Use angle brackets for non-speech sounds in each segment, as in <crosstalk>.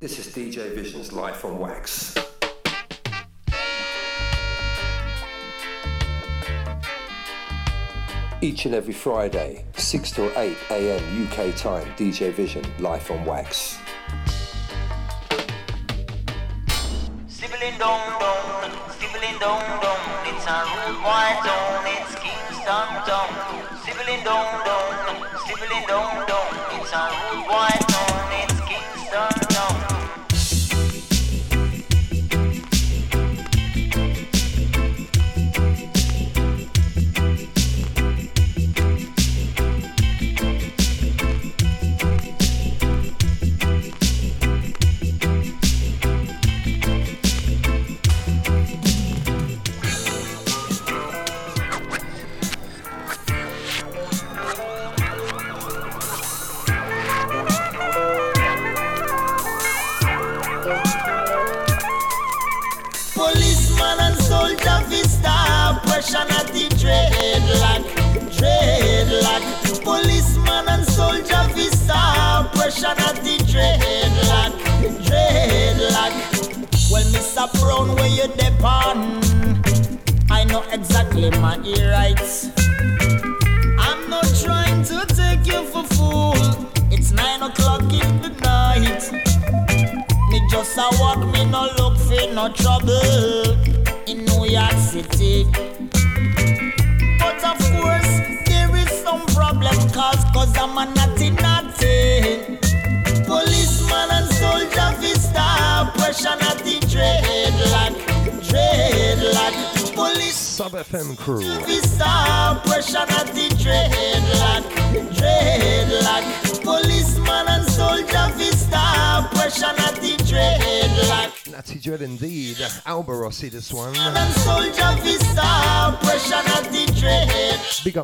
This is DJ Vision's Life on Wax. Each and every Friday, 6 till 8 am UK time, DJ Vision, Life on Wax. Down, stibbling down, down. It's a it's Kingston down, stibbling down, down. It's a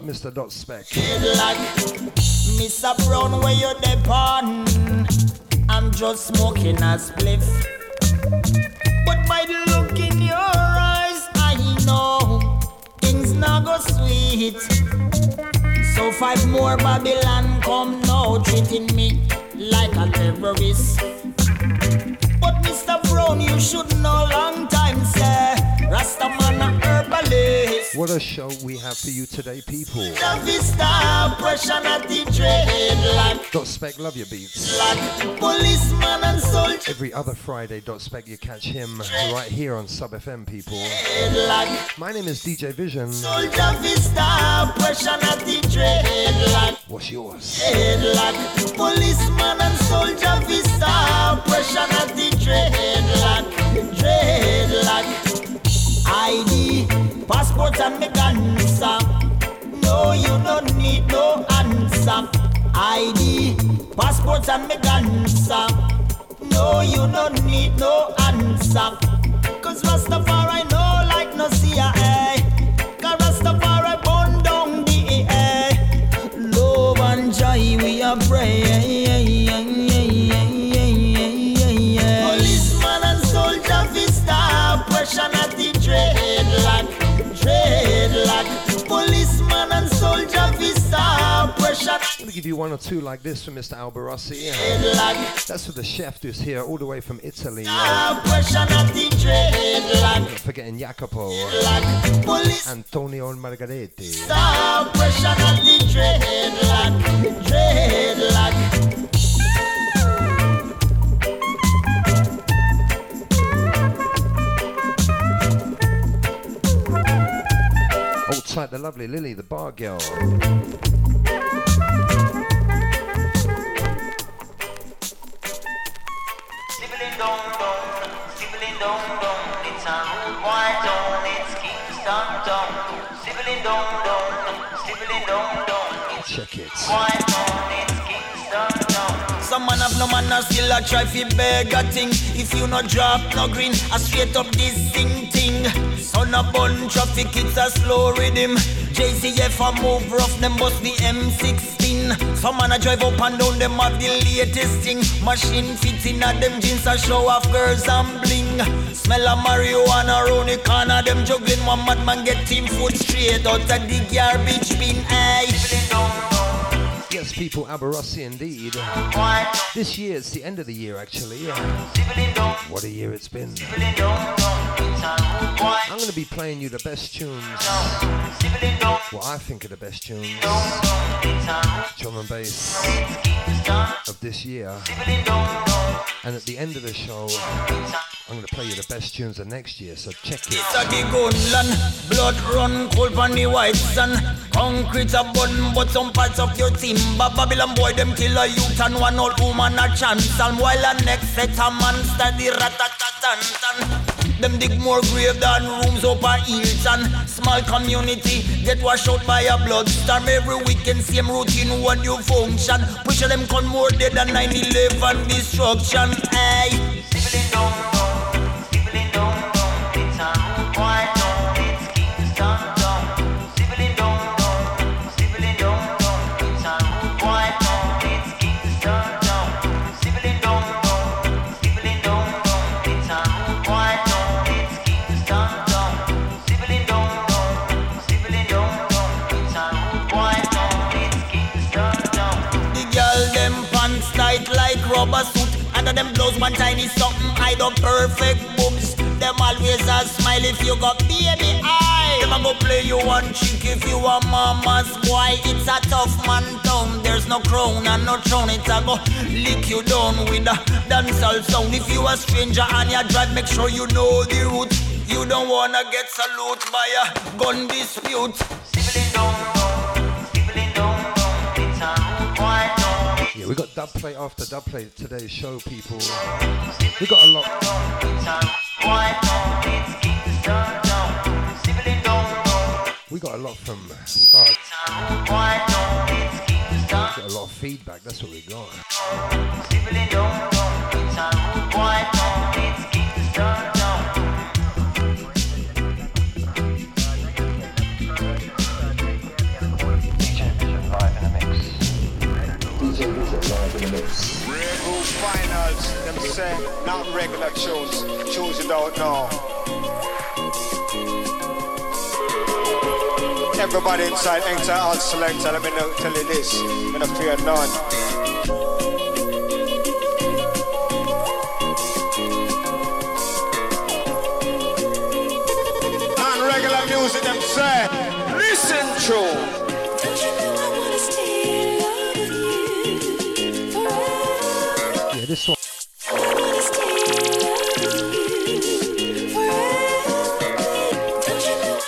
Mr. Dot Spec. Like Mr. Brown, where you? I'm just smoking a pressure not the dreadlock. Dot Spec, love your beats. Like policeman and soldier Every other Friday, Dot Spec, you catch him right here on Sub FM, people. dreadlock. My name is DJ Vision. Soldier vista, the dreadlock. What's yours? Dreadlock. Policeman and soldier vista, the dreadlock. Dreadlock. ID, passport and me cancer. ID, passport and me cancer. No, you don't need no answer. Cause Rastafari no like no CIA. Cause Rastafari burn down the air. Love and joy we are pray. Give you one or two like this from Mr. Alba Rossi. That's for the chef who's here all the way from Italy. not forgetting Jacopo. Antonio Margaretti. Stop dreadlock, dreadlock. Hold the lovely Lily, the bar girl. Town. Some man have no man and still a try fi beg a thing. If you no drop no green, I straight up this thing thing. Son a bun traffic, it's a slow rhythm. JCF a move rough, them bust the M16. Some man a drive up and down, them have the latest thing. Machine fits in a them jeans a show off girls and bling. Smell of marijuana round the corner, them juggling. One madman get team foot straight out of the garbage bin. Aye. Yes, people, Aberossi indeed. This year, it's the end of the year actually. What a year it's been. I'm going to be playing you the best tunes. What I think are the best tunes. Drum and bass of this year. And at the end of the show, I'm gonna play you the best tunes of next year, so check it. blood run cold white sun. Concrete a bun, but some parts of your team. Babylon boy, them kill a youth and one old woman a chance. And while a next set a man study ratatatan. Them dig more grave than rooms up a Hilton. Small community get washed out by a blood storm. Every weekend same routine one new function. Push them con more dead than 9-11 destruction. Hey. Them blows one tiny something hide up perfect boobs. Them always a smile if you got baby eye. Them a go play you one chick if you a mama's boy. It's a tough man town. There's no crown and no throne. It's a go lick you down with a dancehall sound. If you a stranger and you drive, make sure you know the route. You don't wanna get salute by a gun dispute. Yeah, we got dub play after dub play today's show, people. We got a lot. We got a lot from start. We got a lot of feedback. That's what we got. Finals, them say, not regular tunes, tunes you don't know. Everybody inside, enter out selector, let me know, tell you this, I'm gonna fear none. regular music, them say, listen to. This one.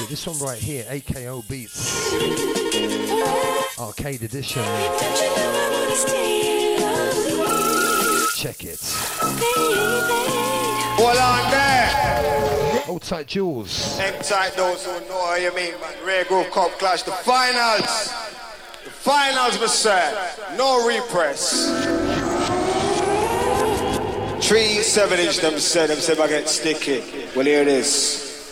Yeah, this one right here, AKO Beats. Arcade Edition. Check it. Hold on there. Hold tight, Jules. Hang tight, those who know what you mean, man. Rare Groove Cup Clash, the finals. The finals, Mr. No repress. Three seven inch them said them said I get sticky. Well here it is.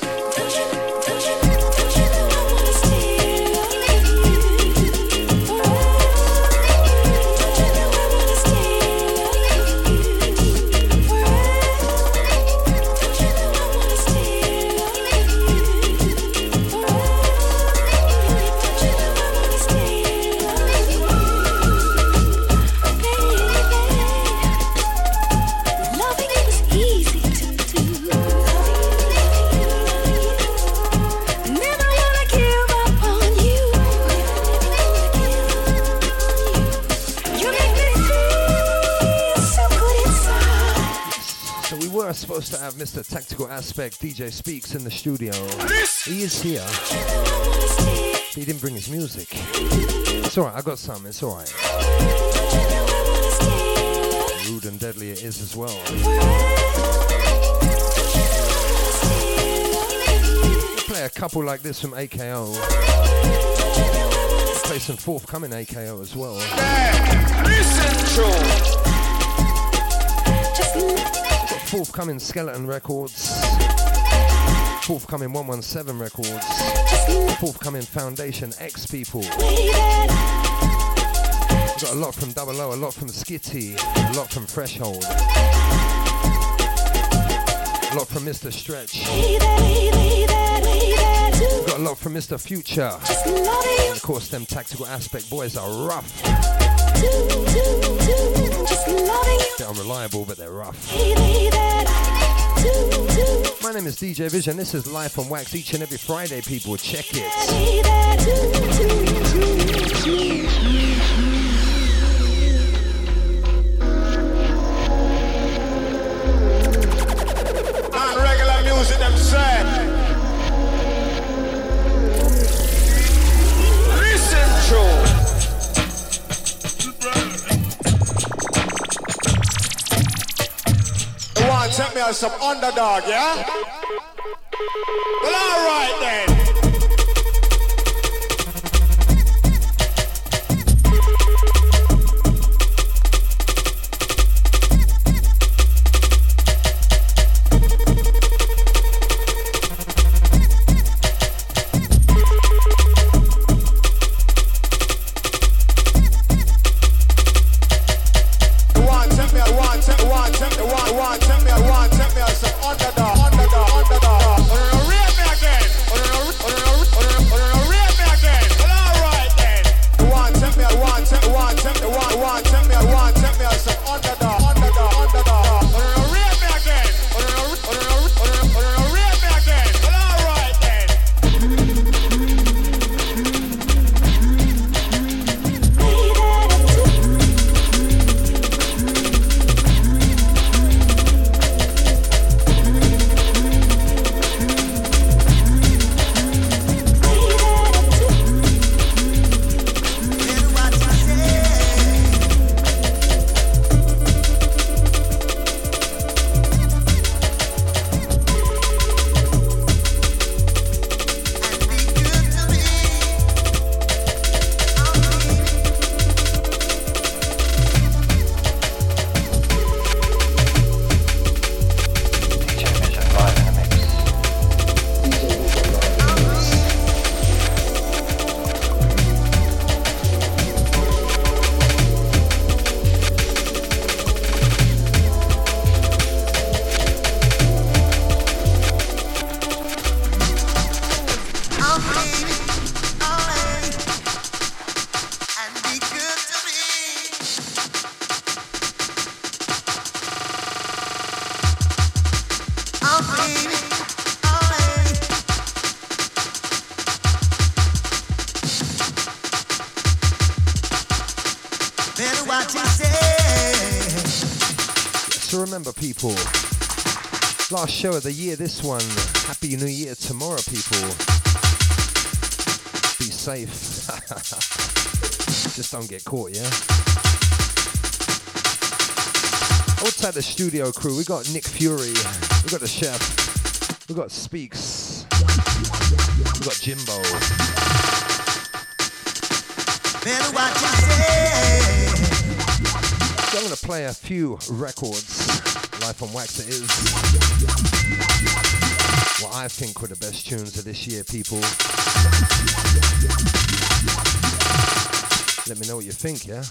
Mr. Tactical Aspect DJ Speaks in the studio. He is here. He didn't bring his music. It's alright, I got some, it's alright. Rude and deadly it is as well. play a couple like this from AKO. play some forthcoming AKO as well. Listen forthcoming Skeleton Records, forthcoming 117 Records, forthcoming Foundation X people. Got a lot from Double O, a lot from Skitty, a lot from Threshold, a lot from Mr. Stretch. Got a lot from Mr. Future. And of course, them tactical aspect boys are rough. Bit unreliable, but they're rough. My name is DJ Vision. This is Life on Wax each and every Friday, people. Check it. Music, them say. Want me as some underdog, yeah? Well, all right then. Last show of the year, this one. Happy New Year tomorrow, people. Be safe. <laughs> Just don't get caught, yeah? Outside the studio crew, we got Nick Fury, we got the chef, we got Speaks, we got Jimbo. Better watch. So I'm gonna play a few records. Life on Wax it is. What I think were the best tunes of this year, people. Let me know what you think, yeah?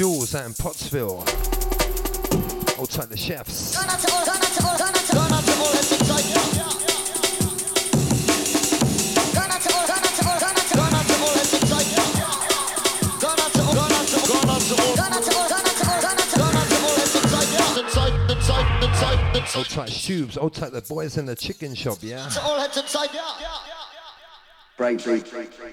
Jules out in Pottsville. Hold tight the chefs. Hold tight tubes, hold tight the boys in the chicken shop, yeah? Break, break, break, break.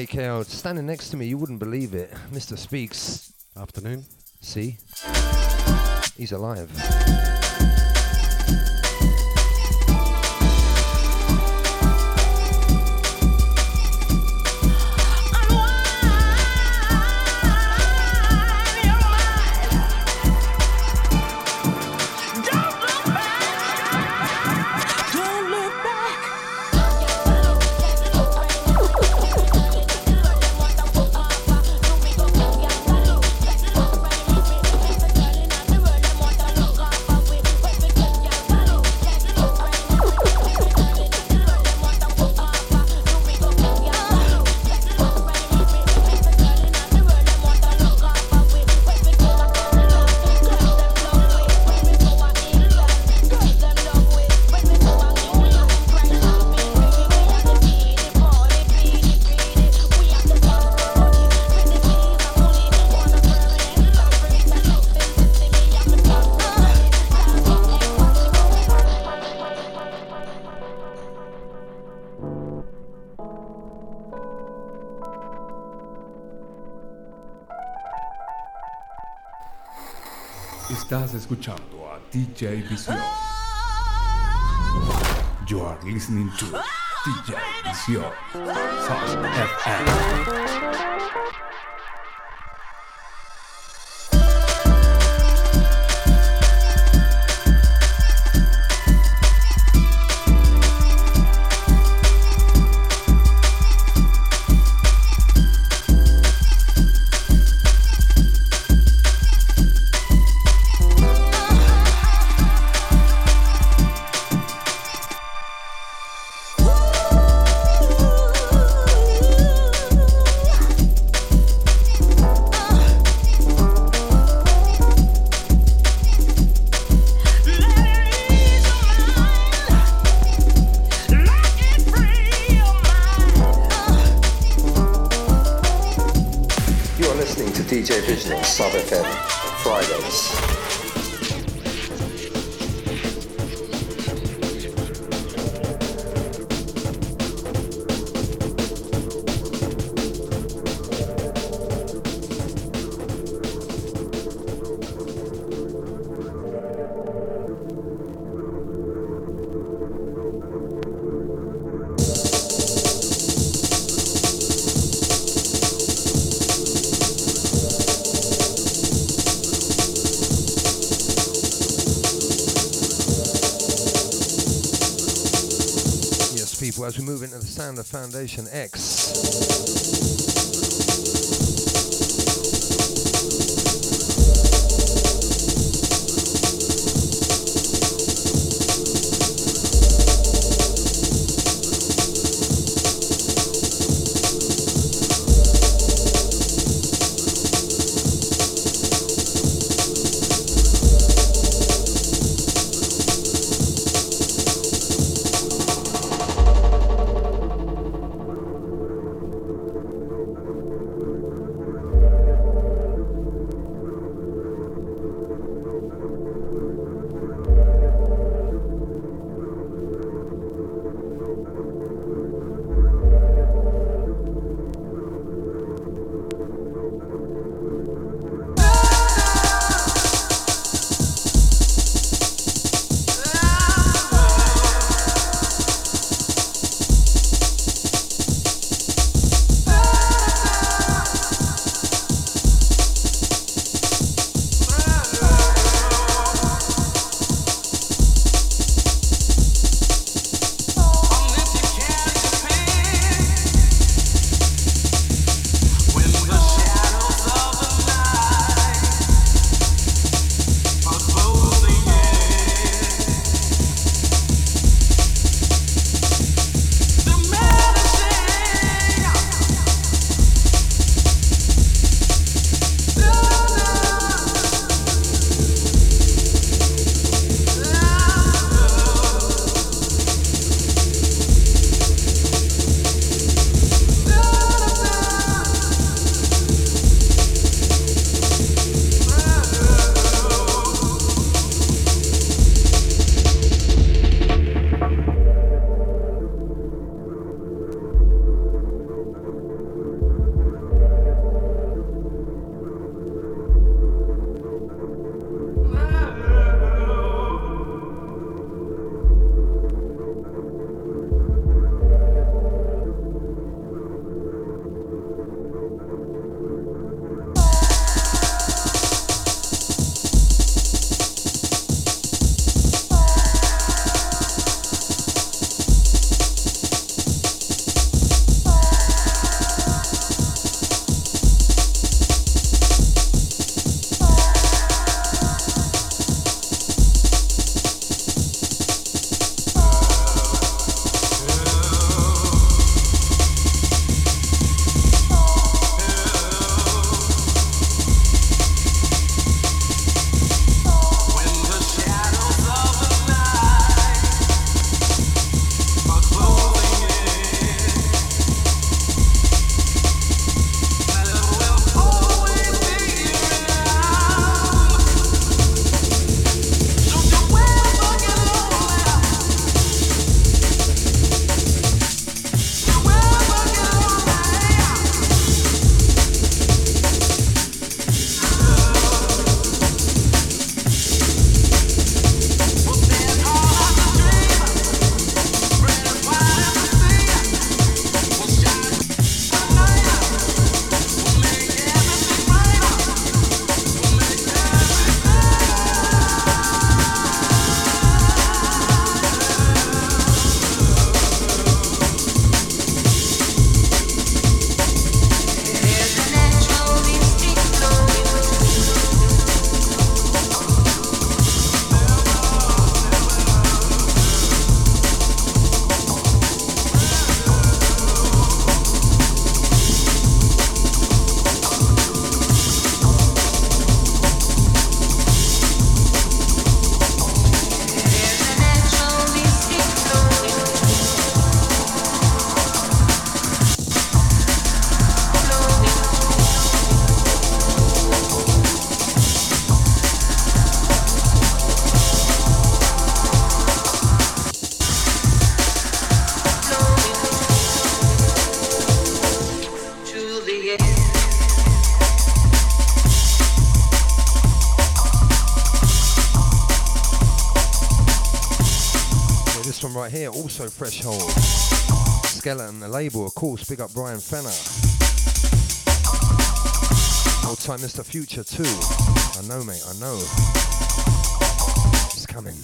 AKO standing next to me, you wouldn't believe it. Mr. Speaks. Afternoon. See? He's alive. DJ Vision. You are listening to DJ Vision. FM. Sound of Foundation X. also Threshold. Skeleton, the label, of course. Big up Brian Fenner. Old time Mr. Future too. I know, mate. I know. It's coming.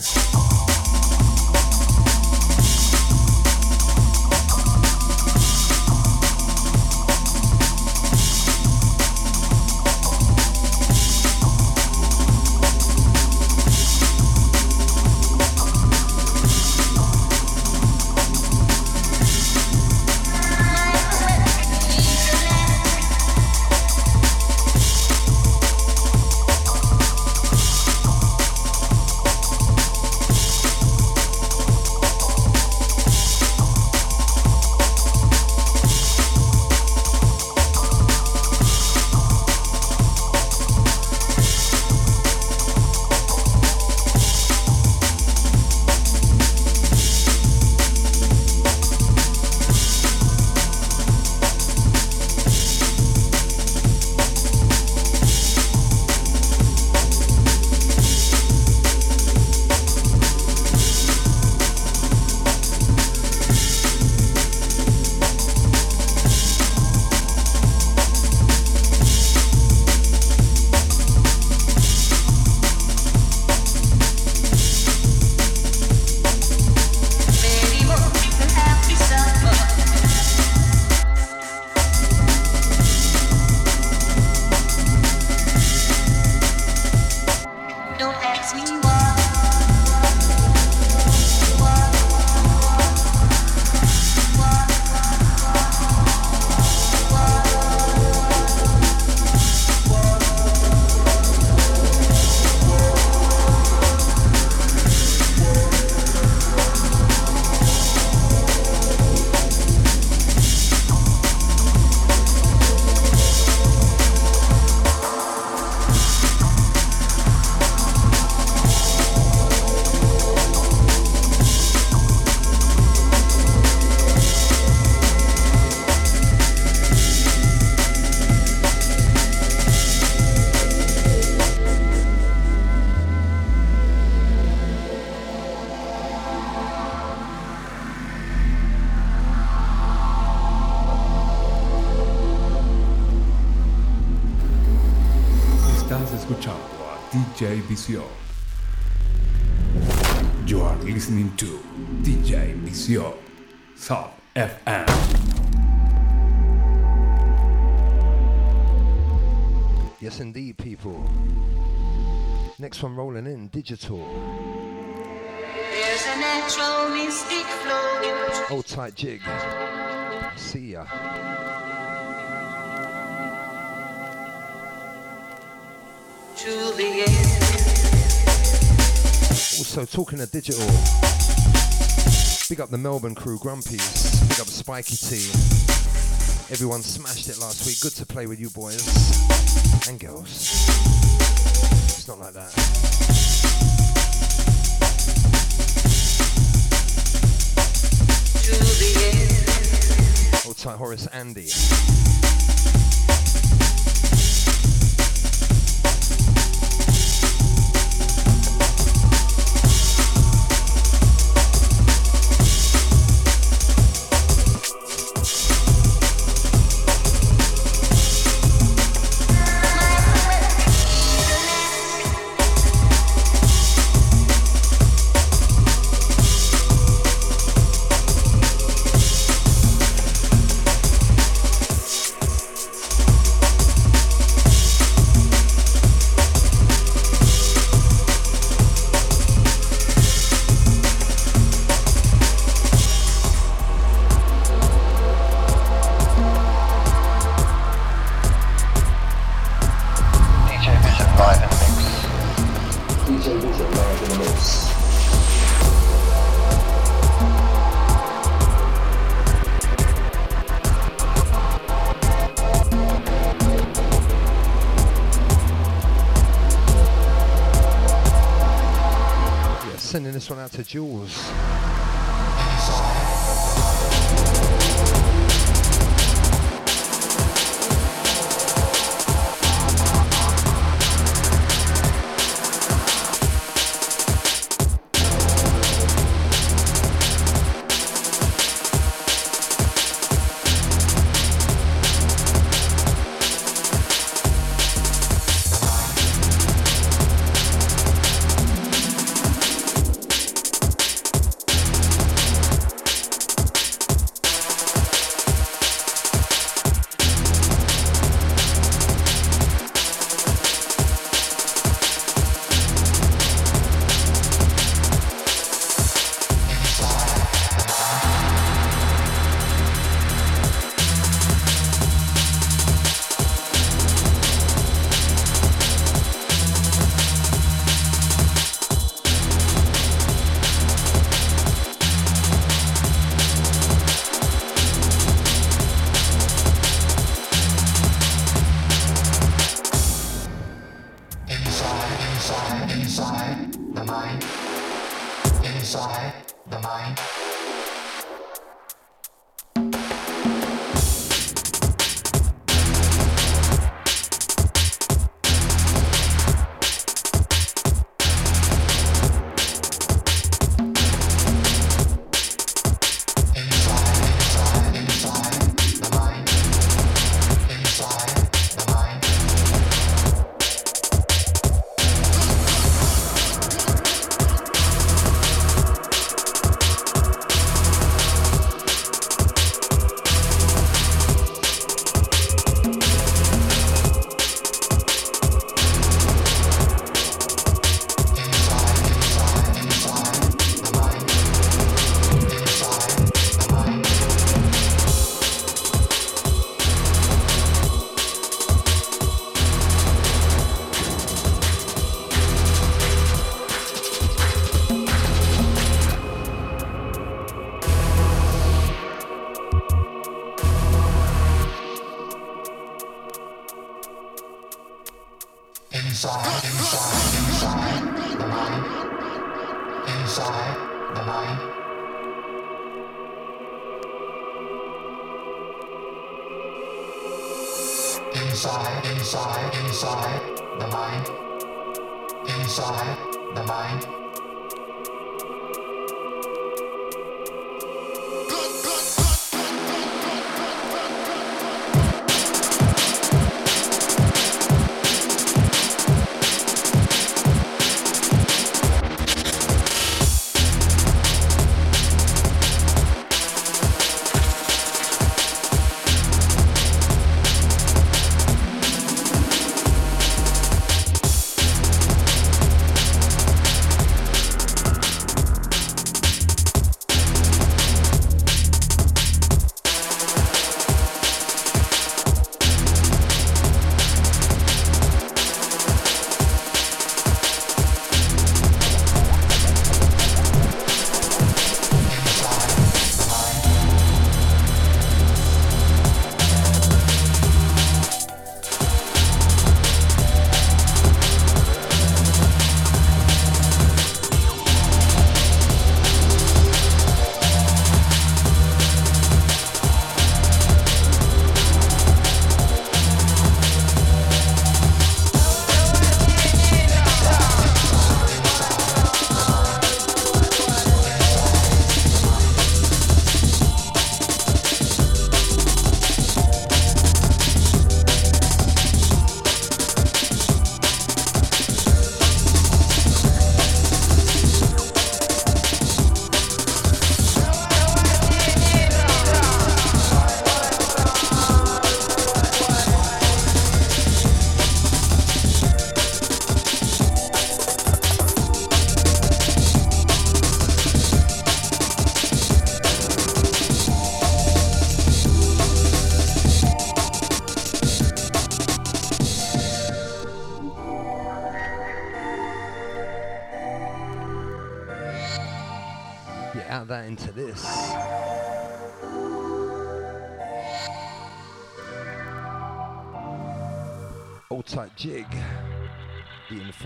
DJ the Melbourne crew, Grumpies, big up a Spiky T. Everyone smashed it last week. Good to play with you boys and girls. It's not like that. Old tight Horace Andy.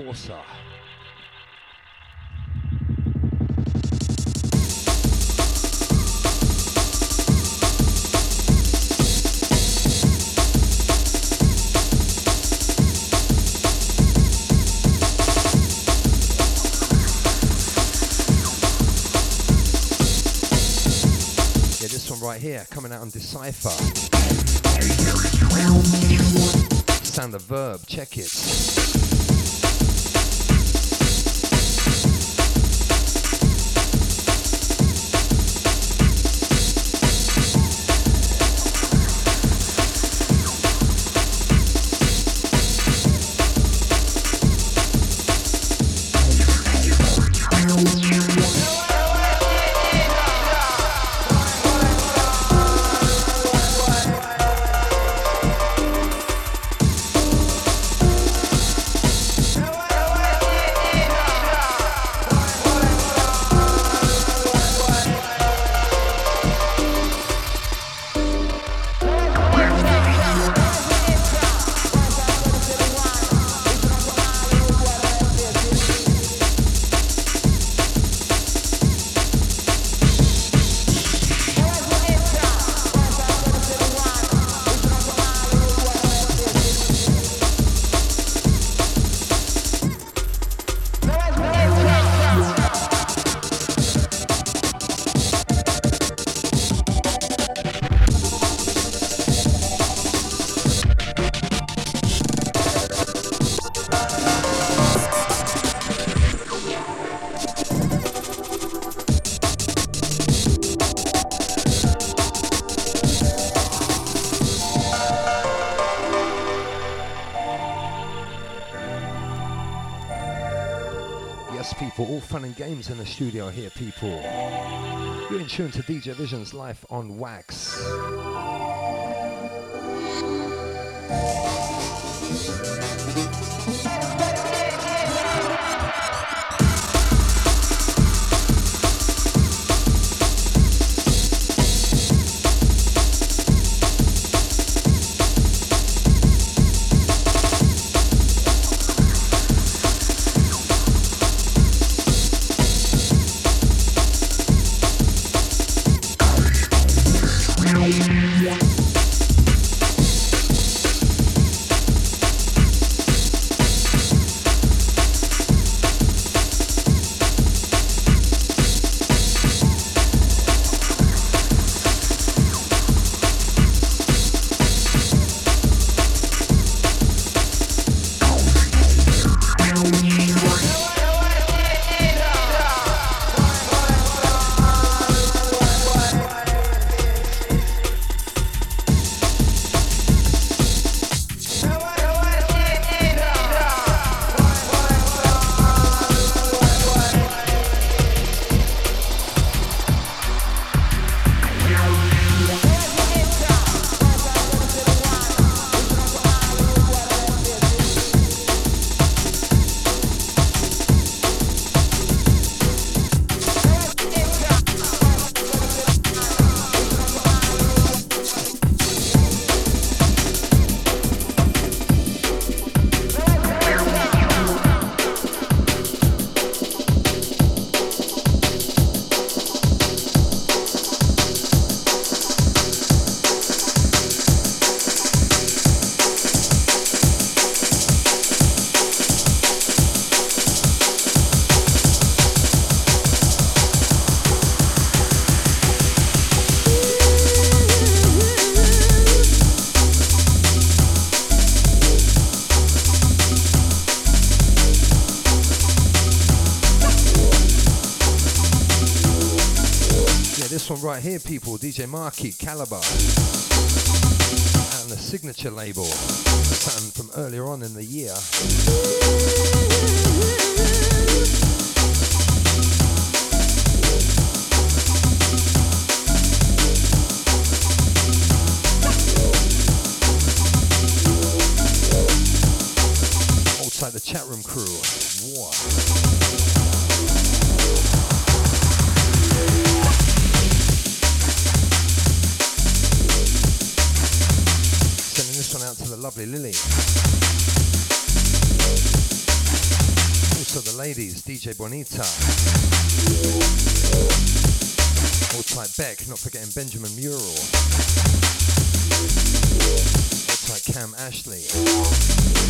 Enforcer. Yeah, this one right here coming out on Decipher sound the verb, check it. Games in the studio here, people. You're in tune to DJ Vision's Life on Wax. Here, people. DJ Marky, Calibre. And the signature label. Something from earlier on in the year. Bonita. Hold tight Beck, not forgetting Benjamin Mural. Hold tight Cam Ashley.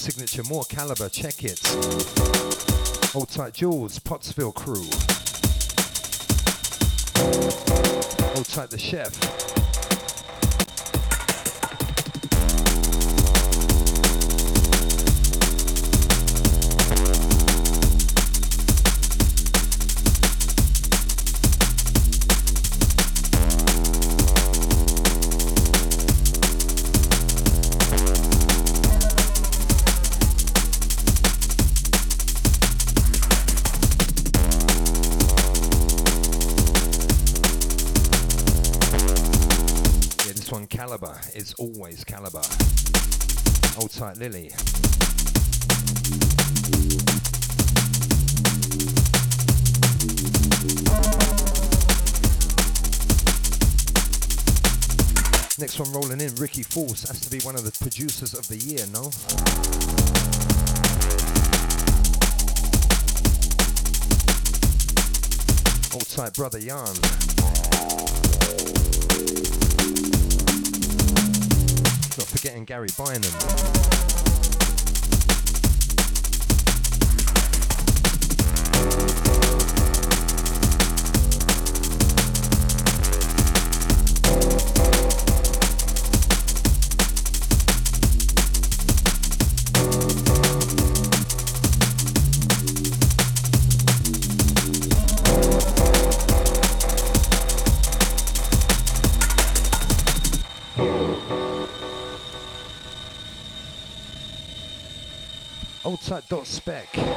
Signature, more calibre. Check it. Old tight Jules, Pottsville crew. Old tight the chef. Always calibre. Old tight Lily. Next one rolling in, Ricky Force has to be one of the producers of the year, no? Old tight brother Yarn. Not forgetting Gary Bynum. Old tight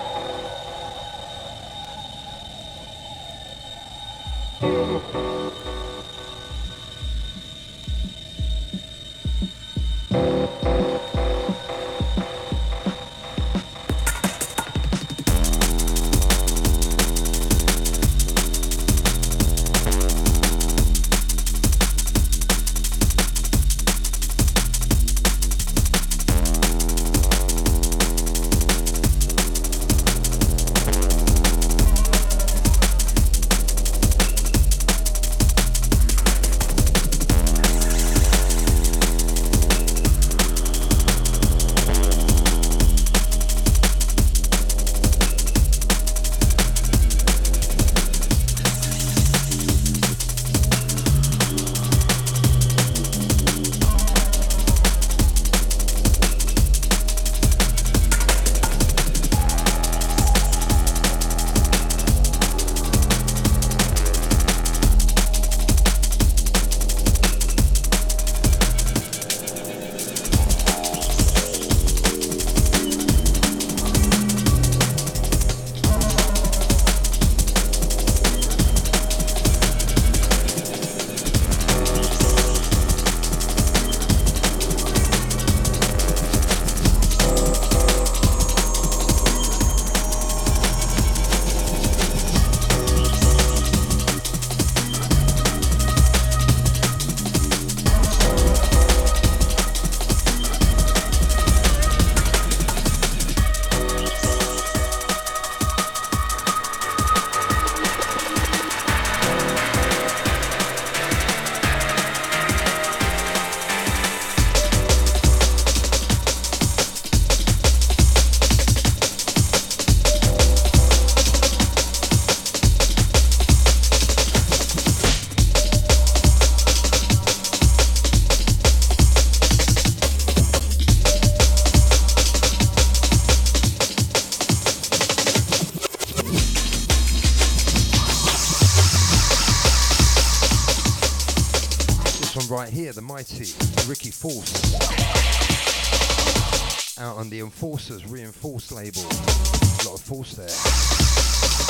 Reinforced label. A lot of force there.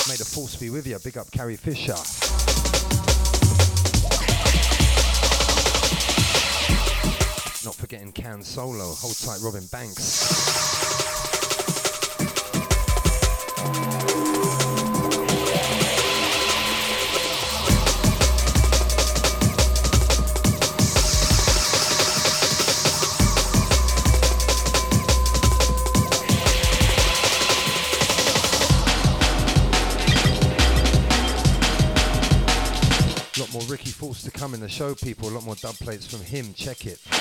May the force be with you. Big up Carrie Fisher. Not forgetting Han Solo. Hold tight Robin Banks. Show, people. A lot more dub plates from him. Check it.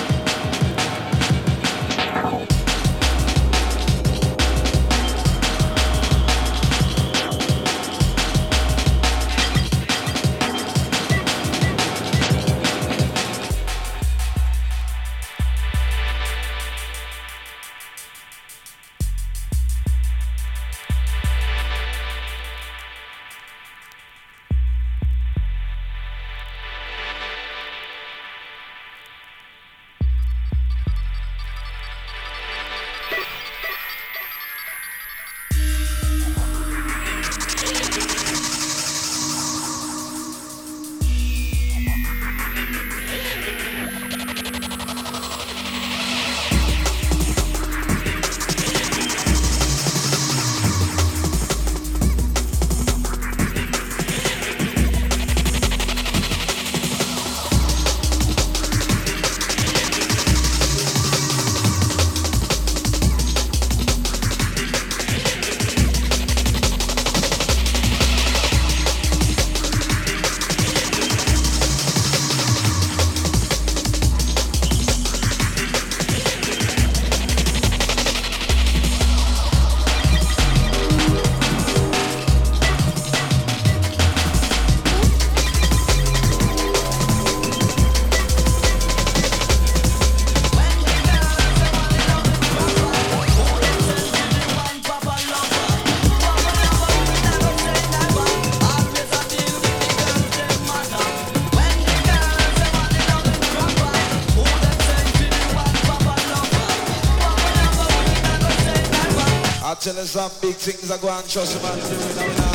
Some big things are going, trust man. Doing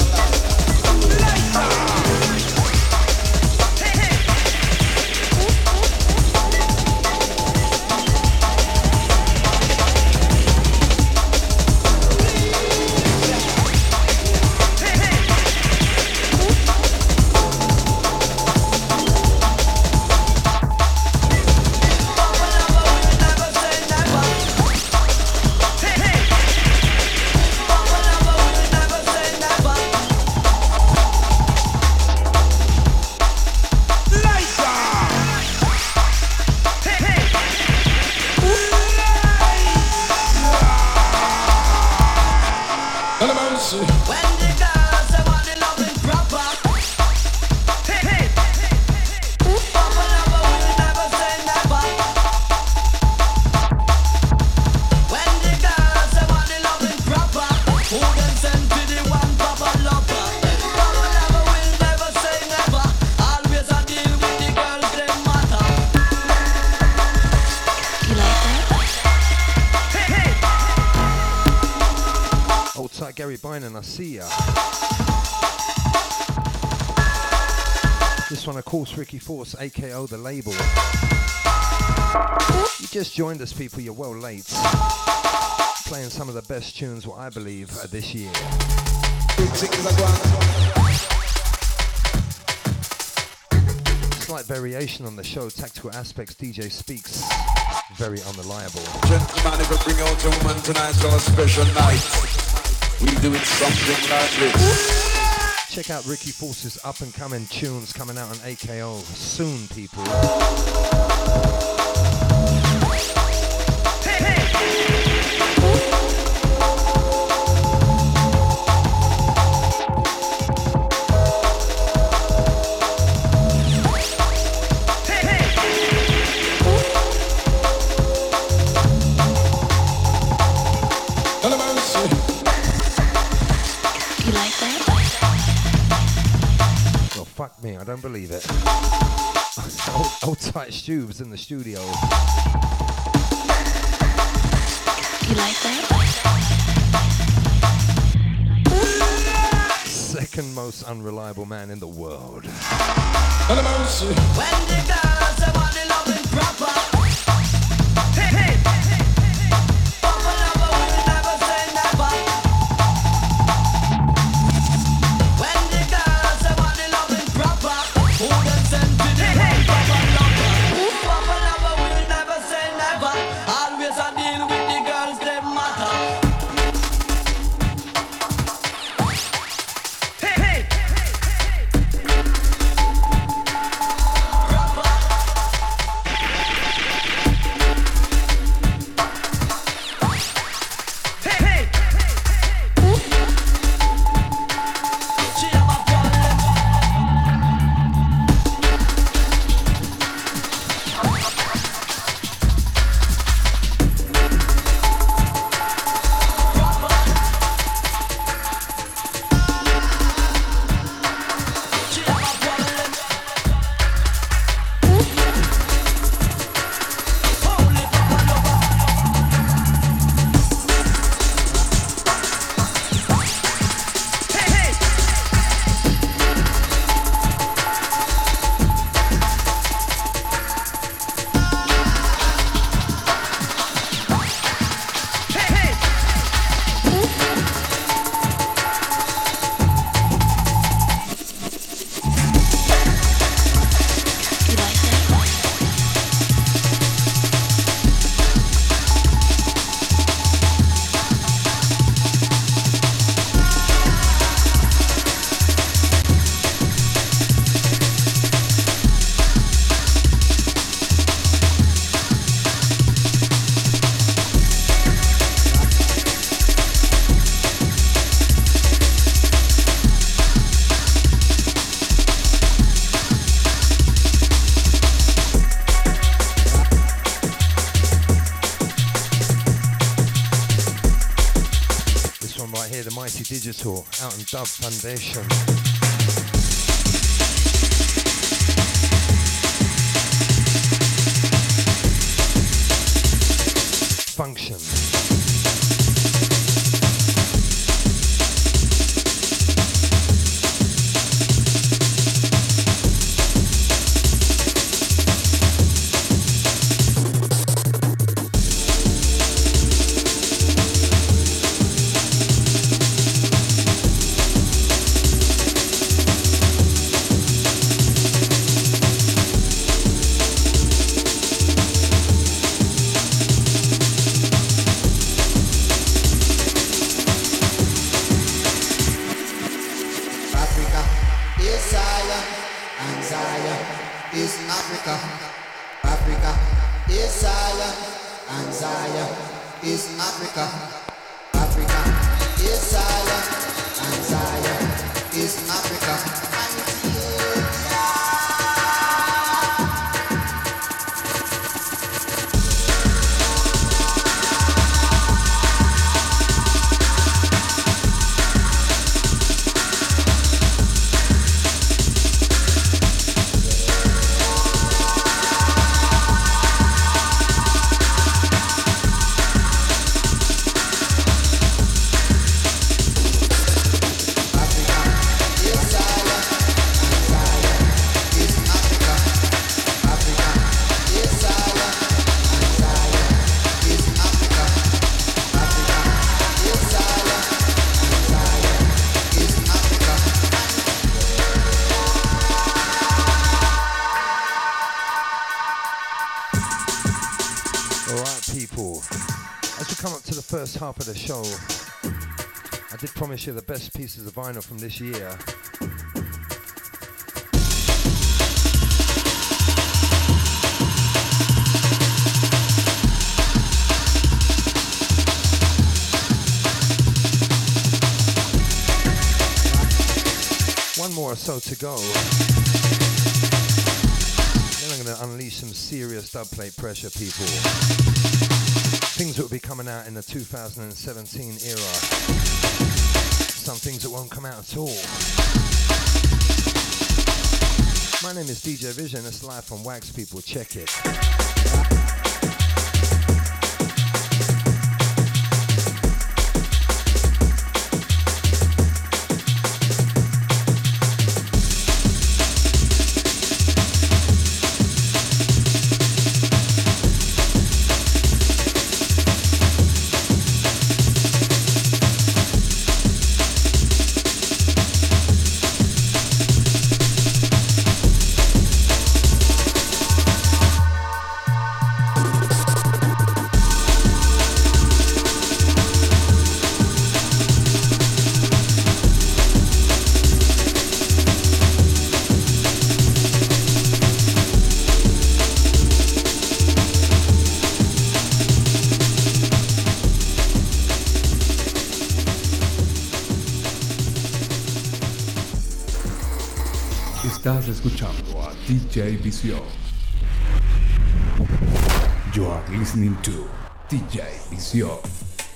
Elemental. Ricky Force, AKO the label. You just joined us, people, you're well late. Playing some of the best tunes, what I believe, uh, this year. Slight variation on the show, tactical aspects, DJ speaks. Very unreliable. Gentlemen, if we bring a woman tonight for a special night, we do it something like this. Check out Ricky Force's up and coming tunes coming out on AKO soon, people. Don't believe it. <laughs> old, old tight Stubes in the studio. You like that? Second most unreliable man in the world. Dub Foundation. Function. Did the best pieces of vinyl from this year. One more or so to go. Then I'm going to unleash some serious dubplate pressure, people. Things that will be coming out in the 2017 era. Some things that won't come out at all. My name is DJ Vision. It's live from Wax, people. Check it. Escuchando a DJ Vision. You are listening to DJ Vision.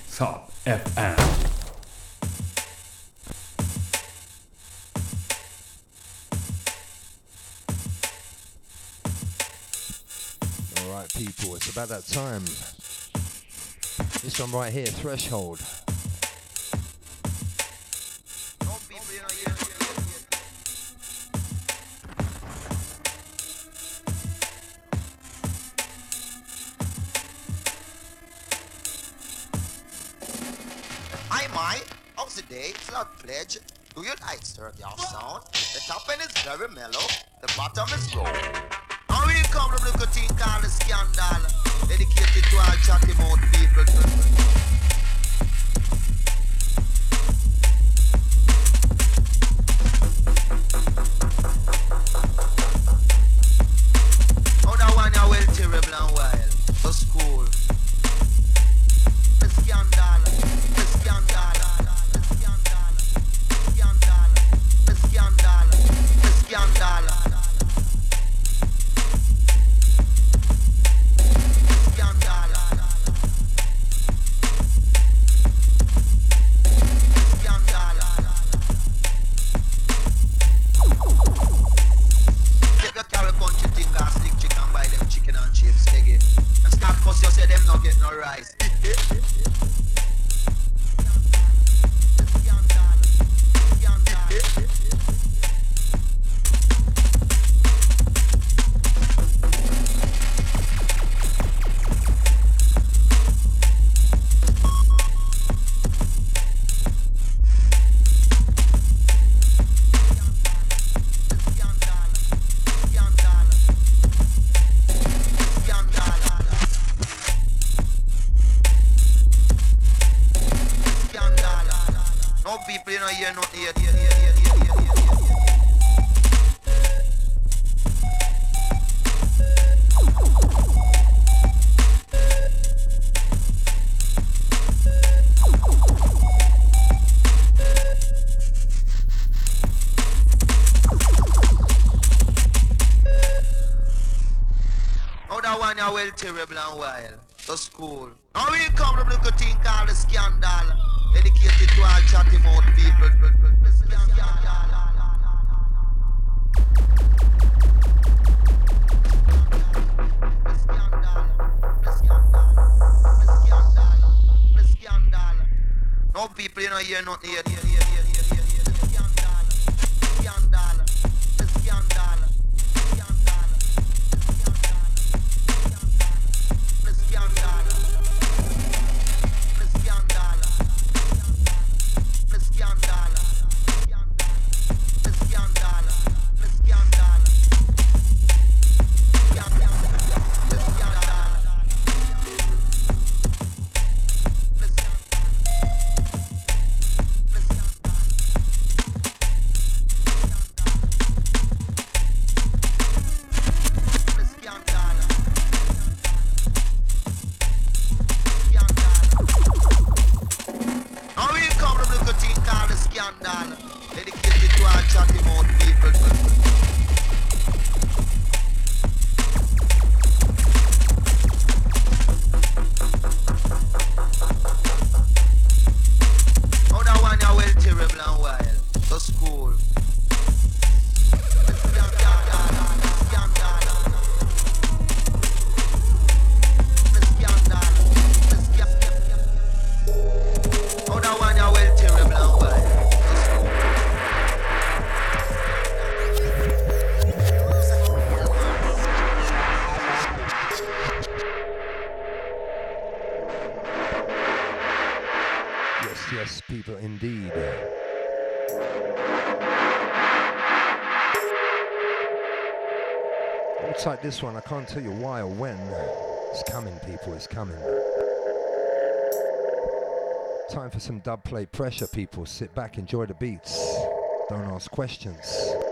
Sub FM. People. It's about that time. This one right here, Threshold. My. How's the day? Flood pledge. Do you like stir your sound? The top end is very mellow. The bottom is low. How will come look at thing called the scandal? Dedicated to all chatty mouth people. this one. I can't tell you why or when. It's coming, people. It's coming. Time for some dub plate pressure, people. Sit back, enjoy the beats. Don't ask questions.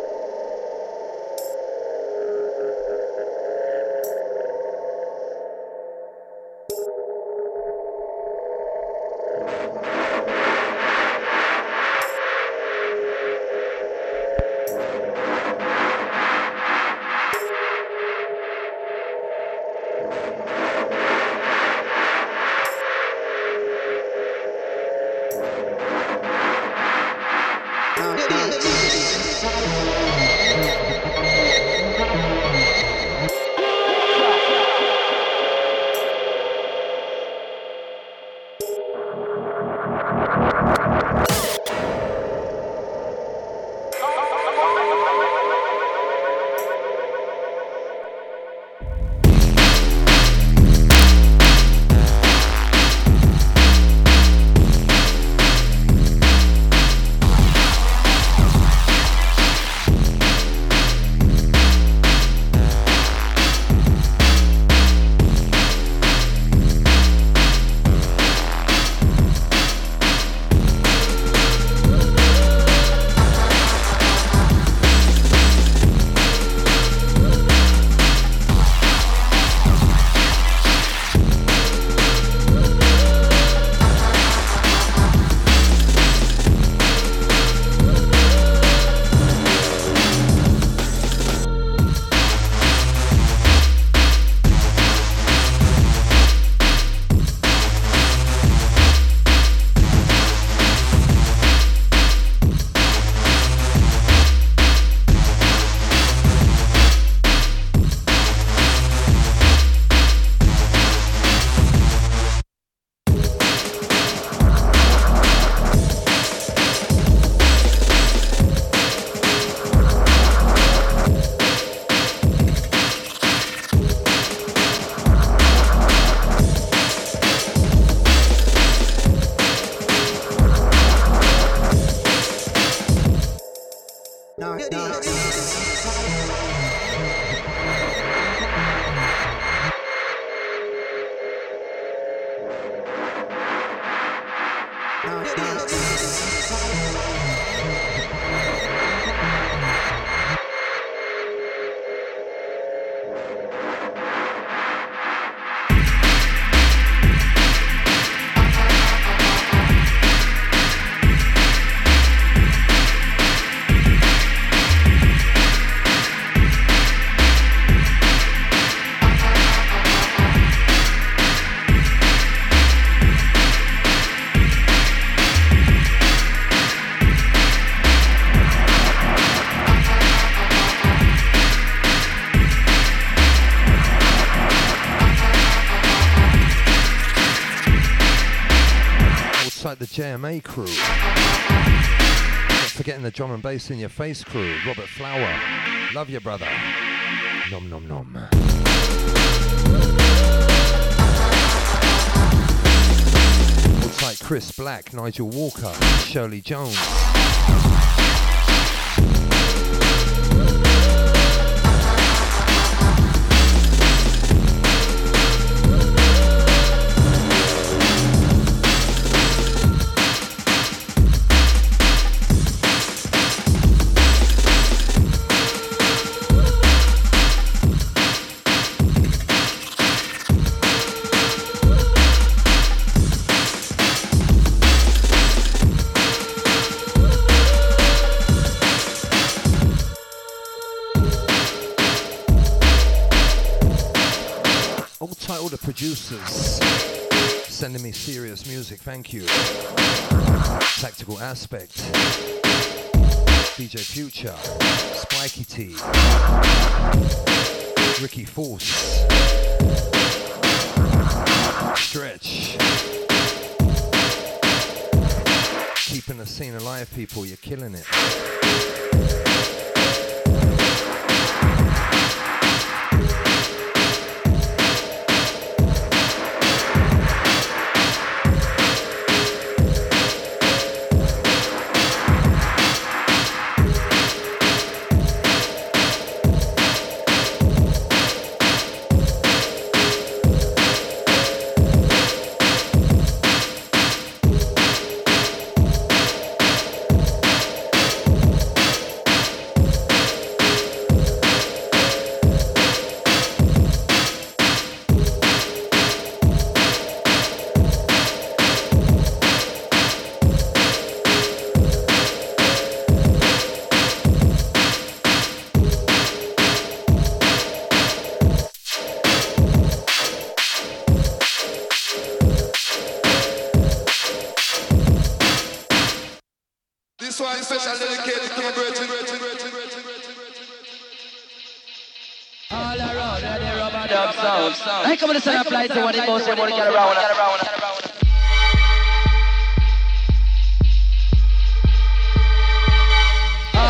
Drum and bass in your face crew. Robert Flower. Love you, brother. Nom nom nom. Like Chris Black, Nigel Walker, Shirley Jones. Producers sending me serious music, thank you. Tactical Aspect, DJ Future, Spiky T, Ricky Force, Stretch. Keeping the scene alive, people, you're killing it. All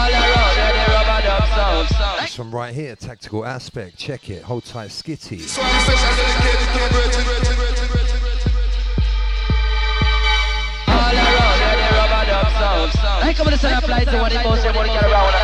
around, and the rubber dub sound. This from right here, Tactical Aspect, check it, hold tight skitty. This one special dedicated to my brethren. All around, and the rubber dub sound. I come to the sun to most everybody get around.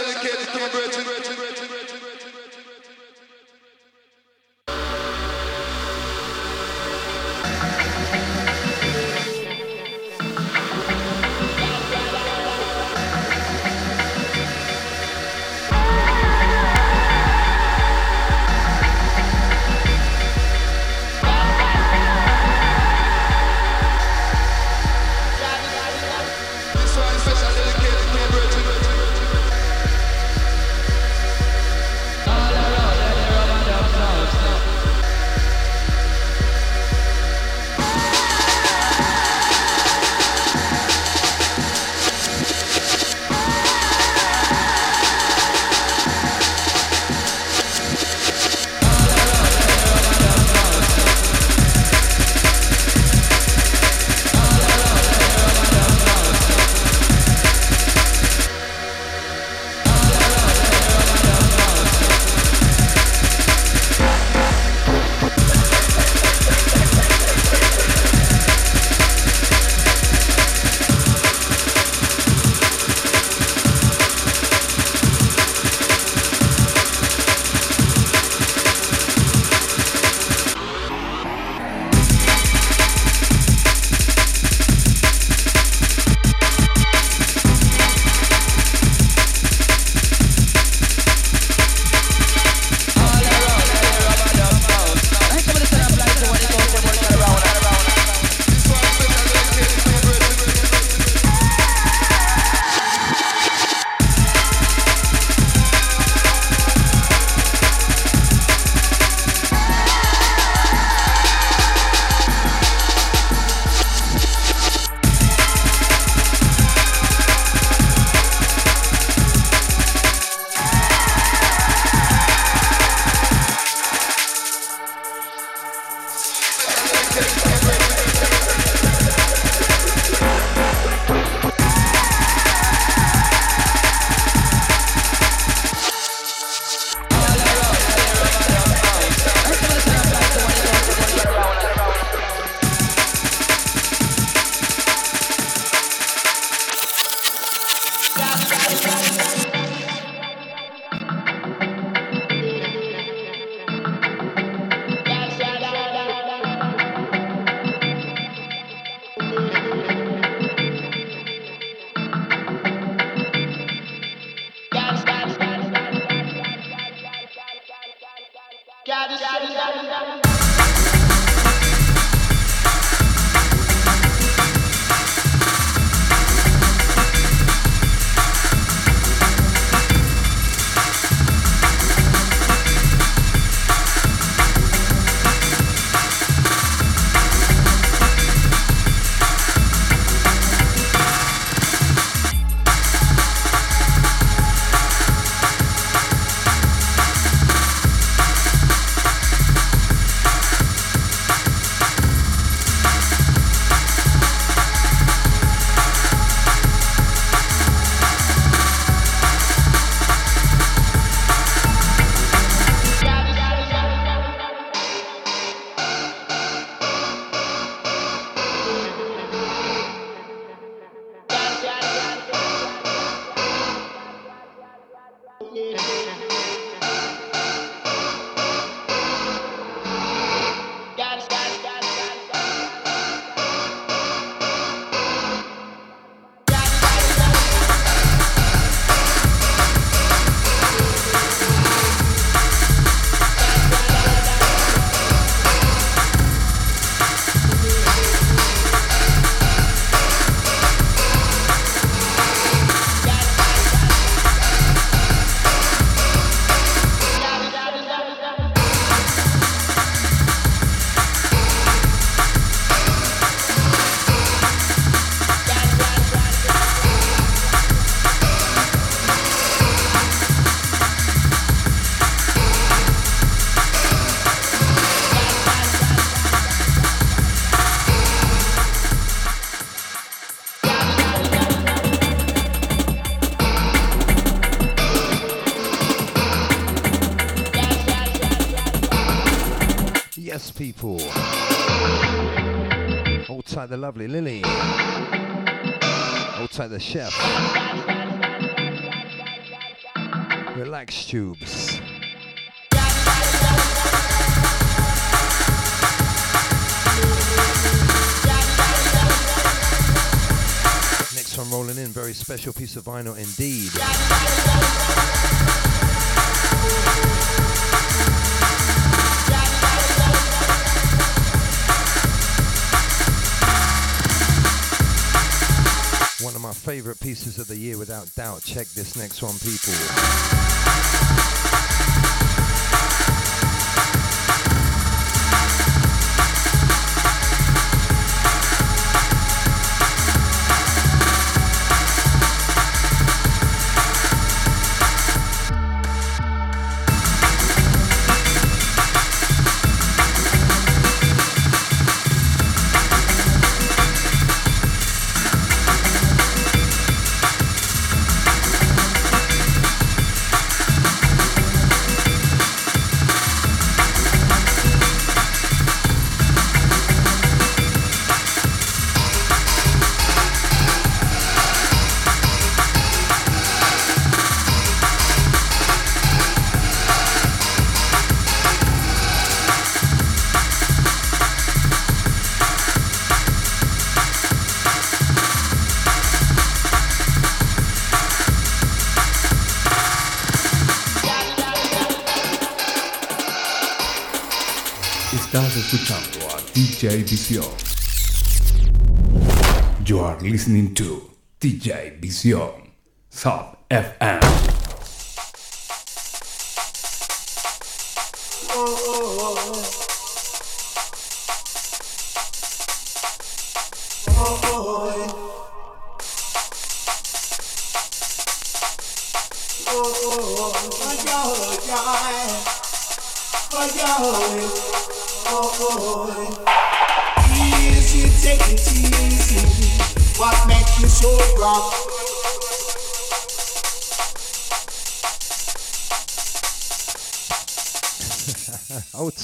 dedicated to Bridget. Chef. Relax tubes. Next one rolling in, very special piece of vinyl indeed. Pieces of the year without doubt. Check this next one, people. DJ Vision. You are listening to DJ Vision, South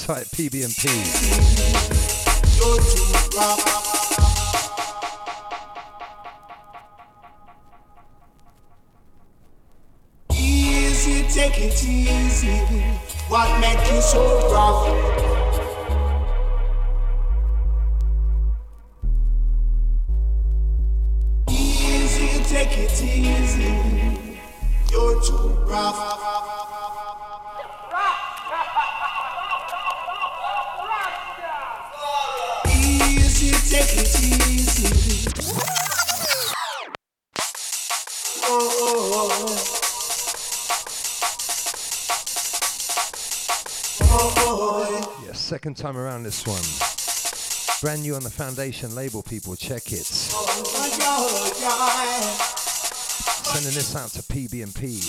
PB&P. Easy, take it easy. What make you so rough? second time around this one. Brand new on the Foundation label, people. Check it. Sending this out to PB&P.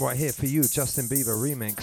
One right here for you, Justin Bieber remix.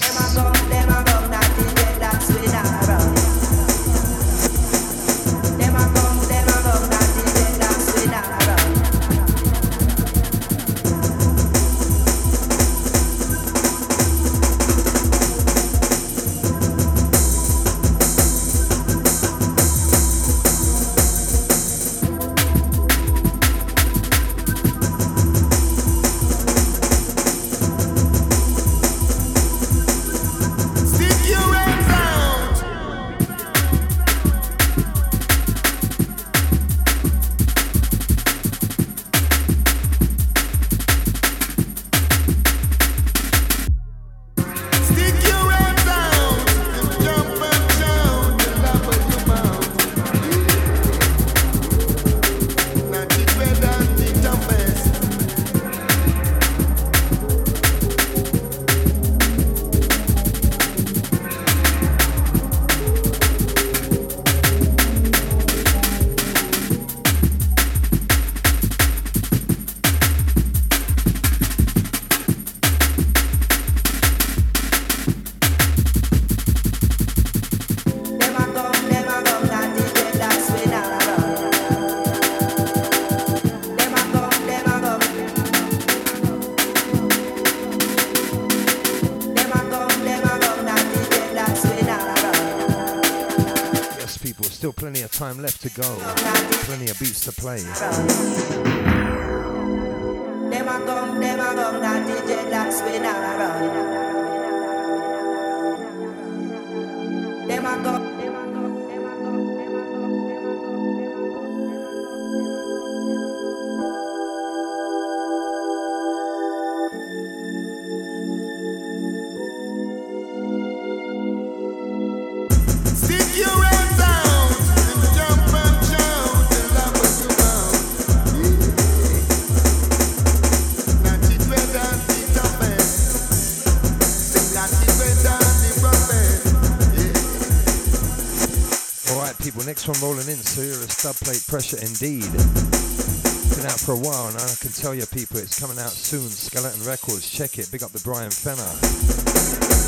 Plenty of time left to go. Plenty of beats to play. Come, come, that DJ Serious dub plate pressure indeed. Been out for a while, and I can tell you, people, it's coming out soon. Skeleton Records, check it. Big up the Brian Fenner.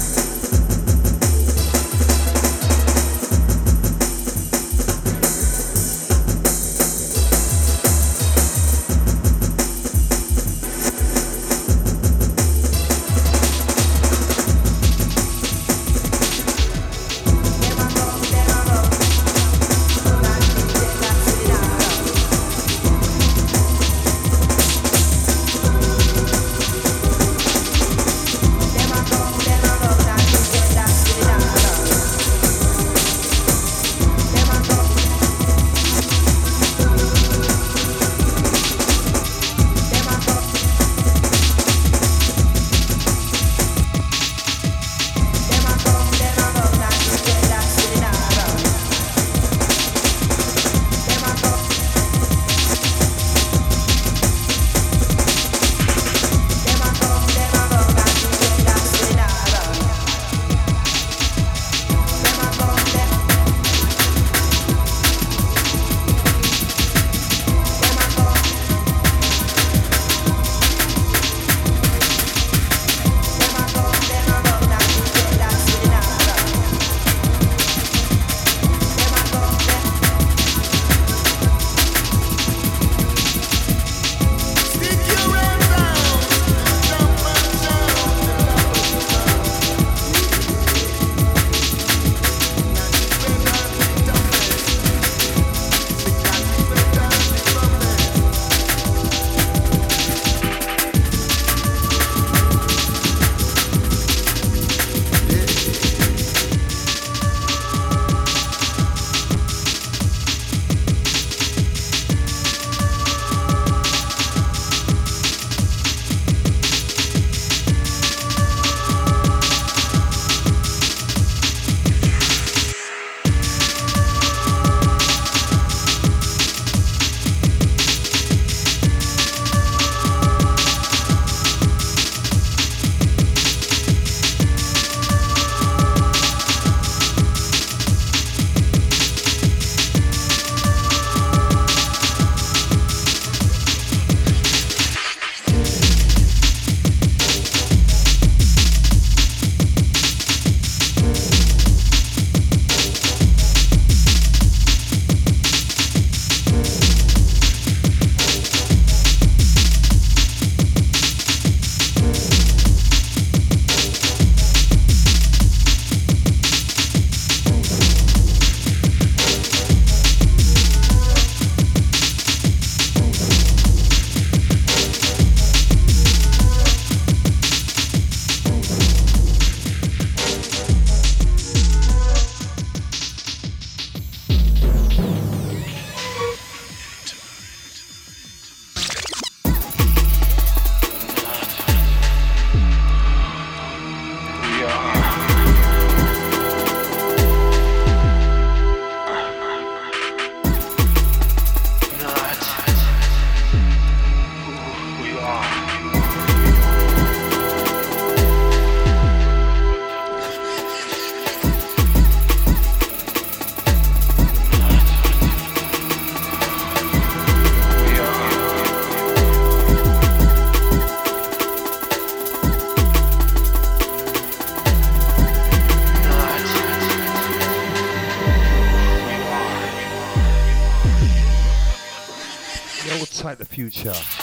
Future.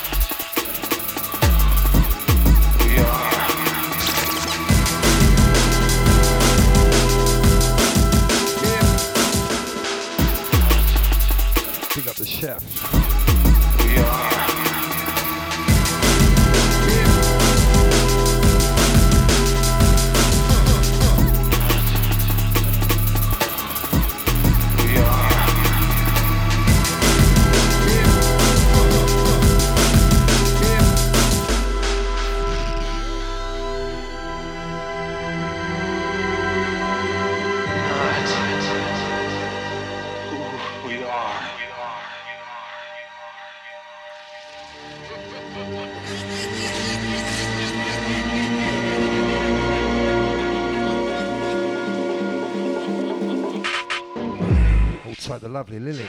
Lovely Lily.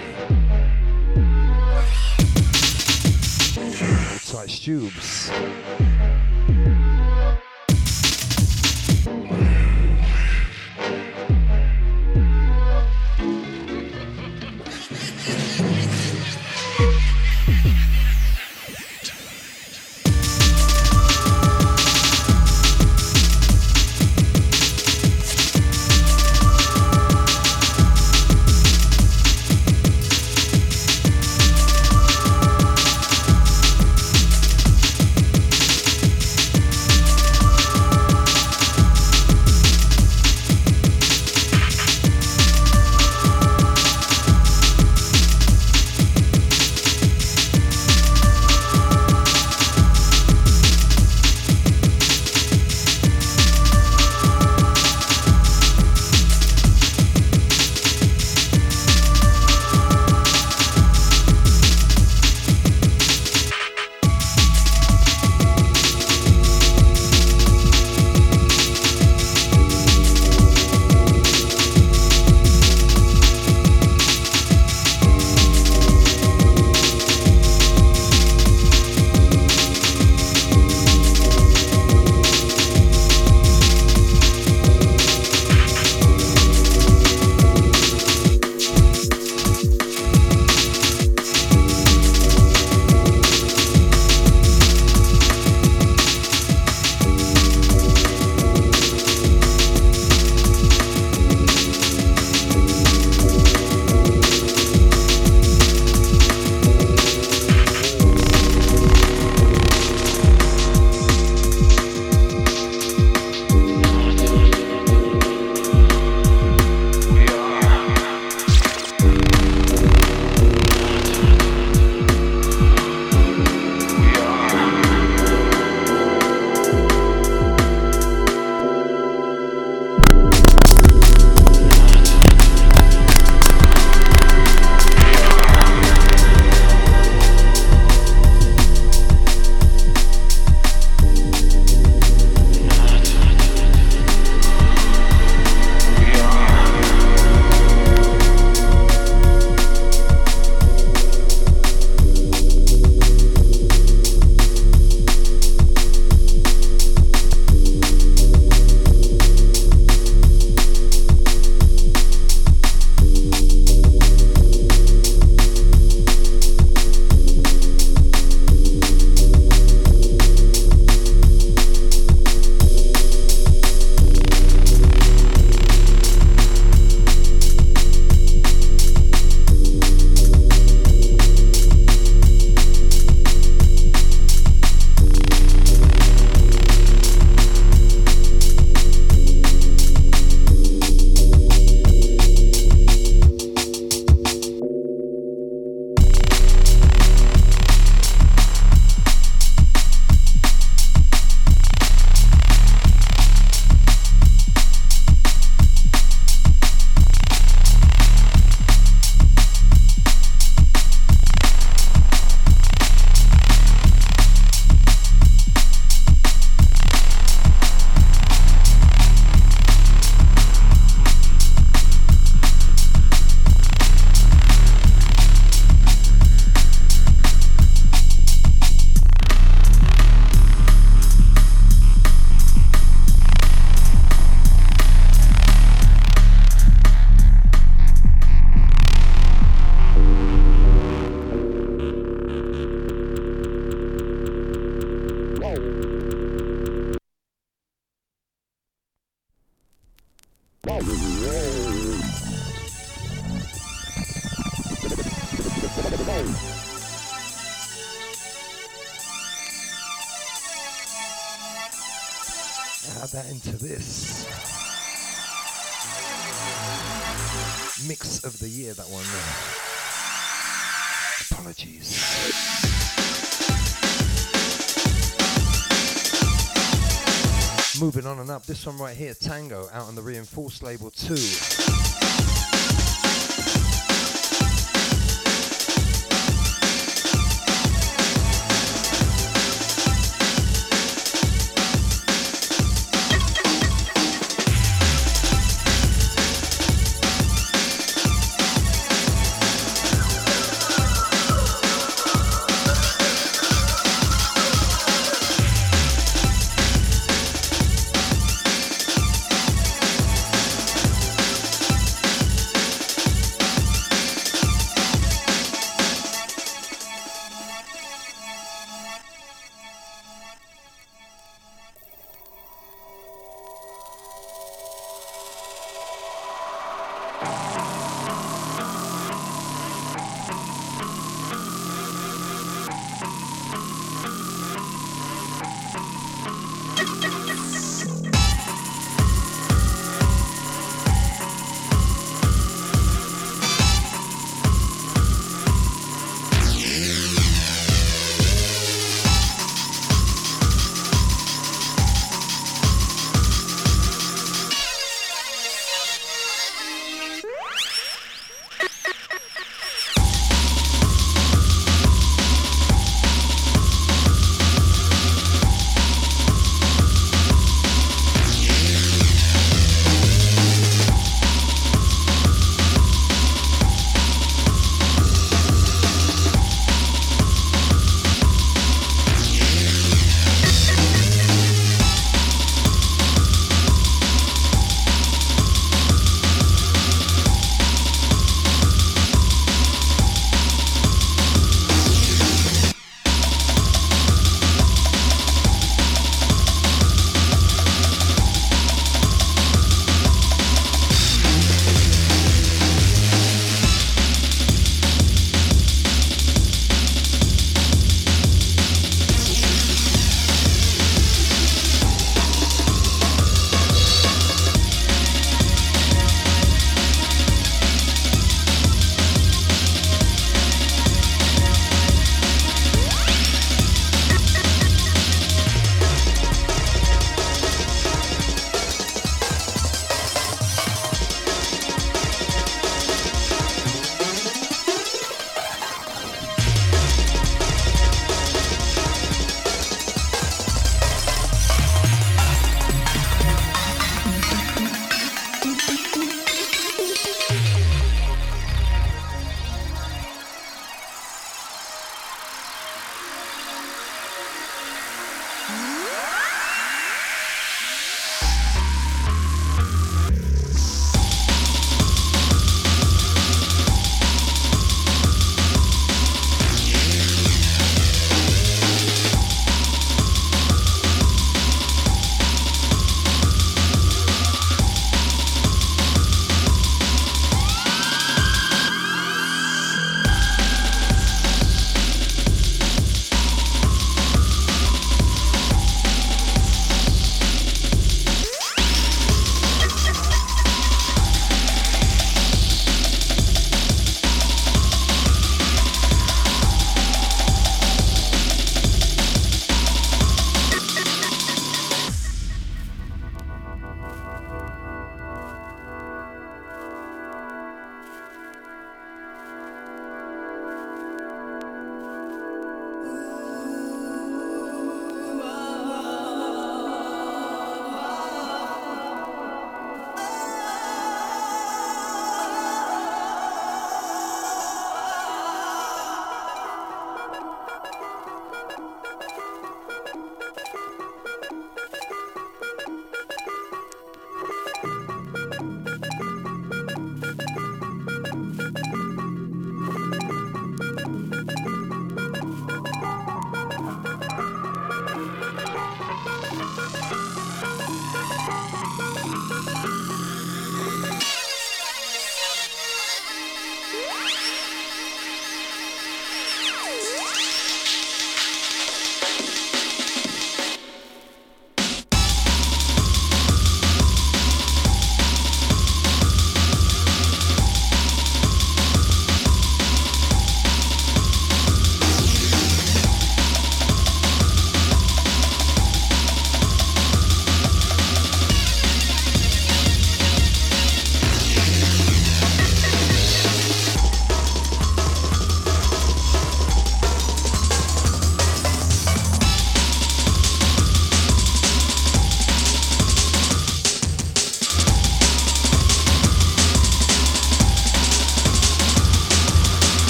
Up, this one right here, Tango, out on the Reinforced label 2.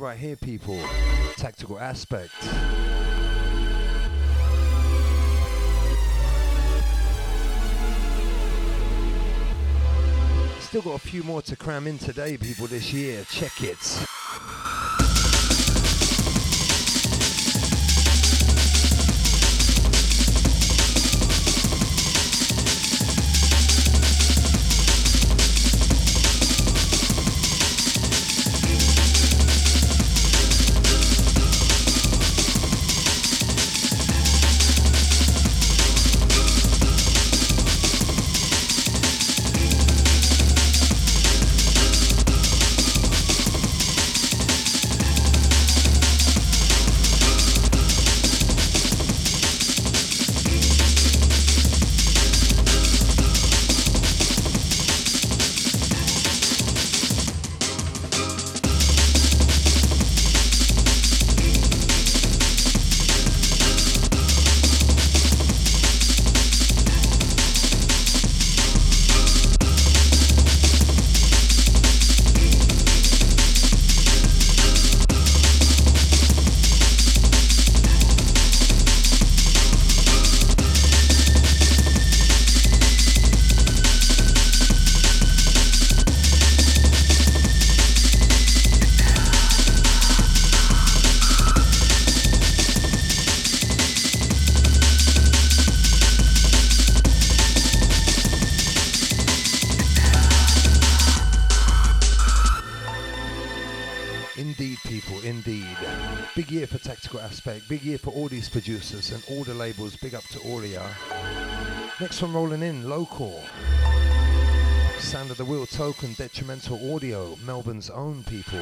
Right here, people. Tactical aspect. Still got a few more to cram in today, people, this year. Check it. Aspect, big year for all these producers and all the labels. Big up to all of. Next one rolling in, local. Sound of the Wheel Token, Detrimental Audio, Melbourne's own people.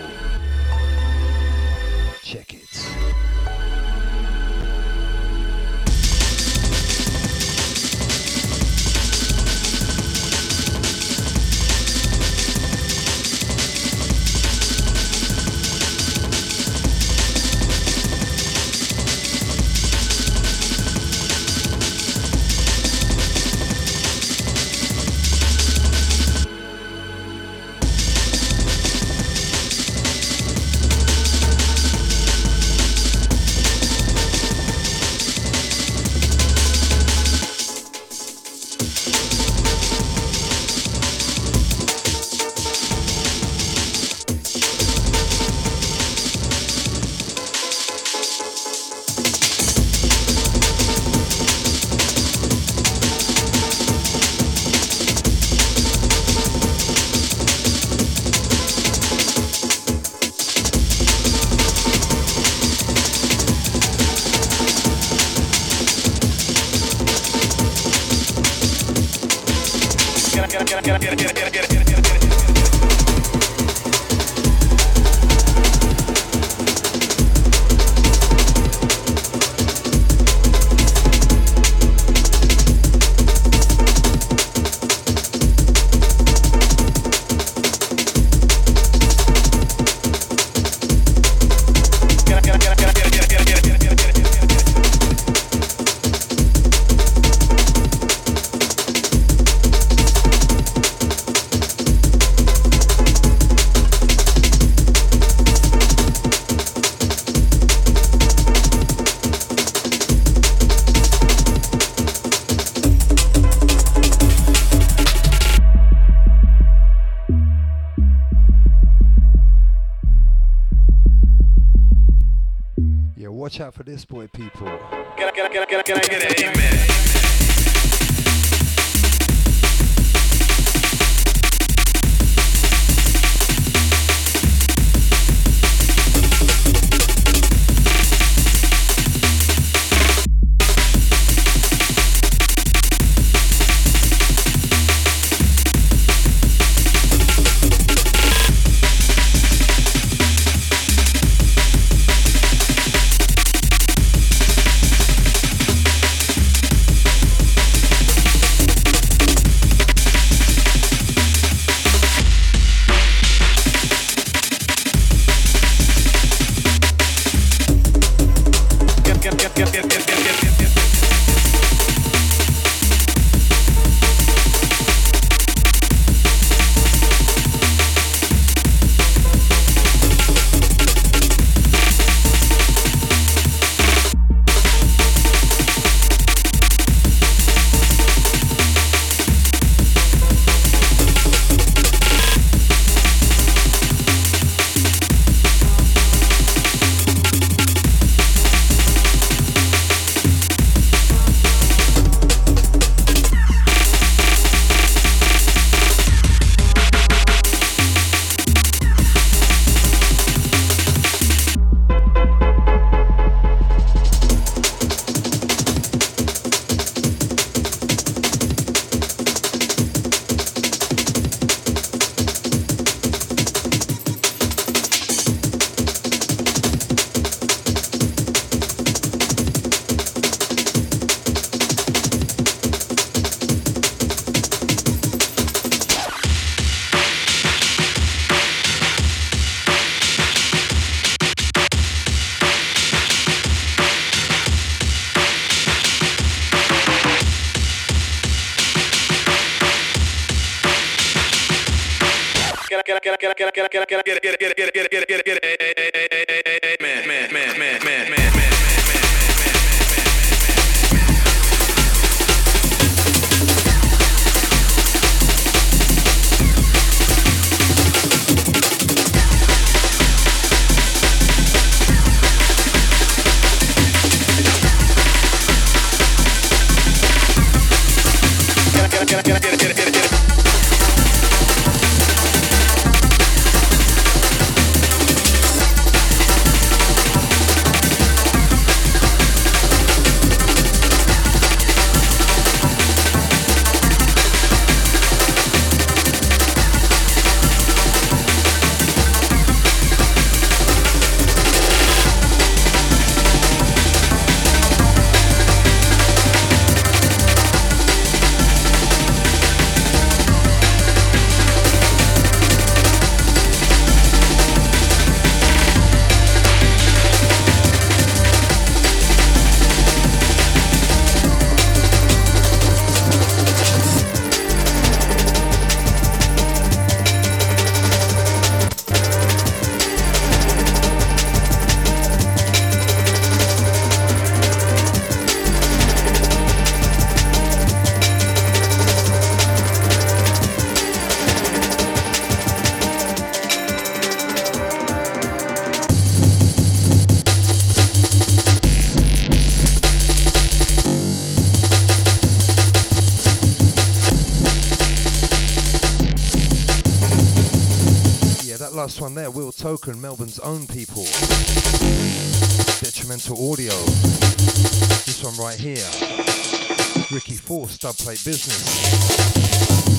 For this boy, people. Last one there, Will Token, Melbourne's own people. Detrimental audio. This one right here. Ricky Force, Dubplate Business.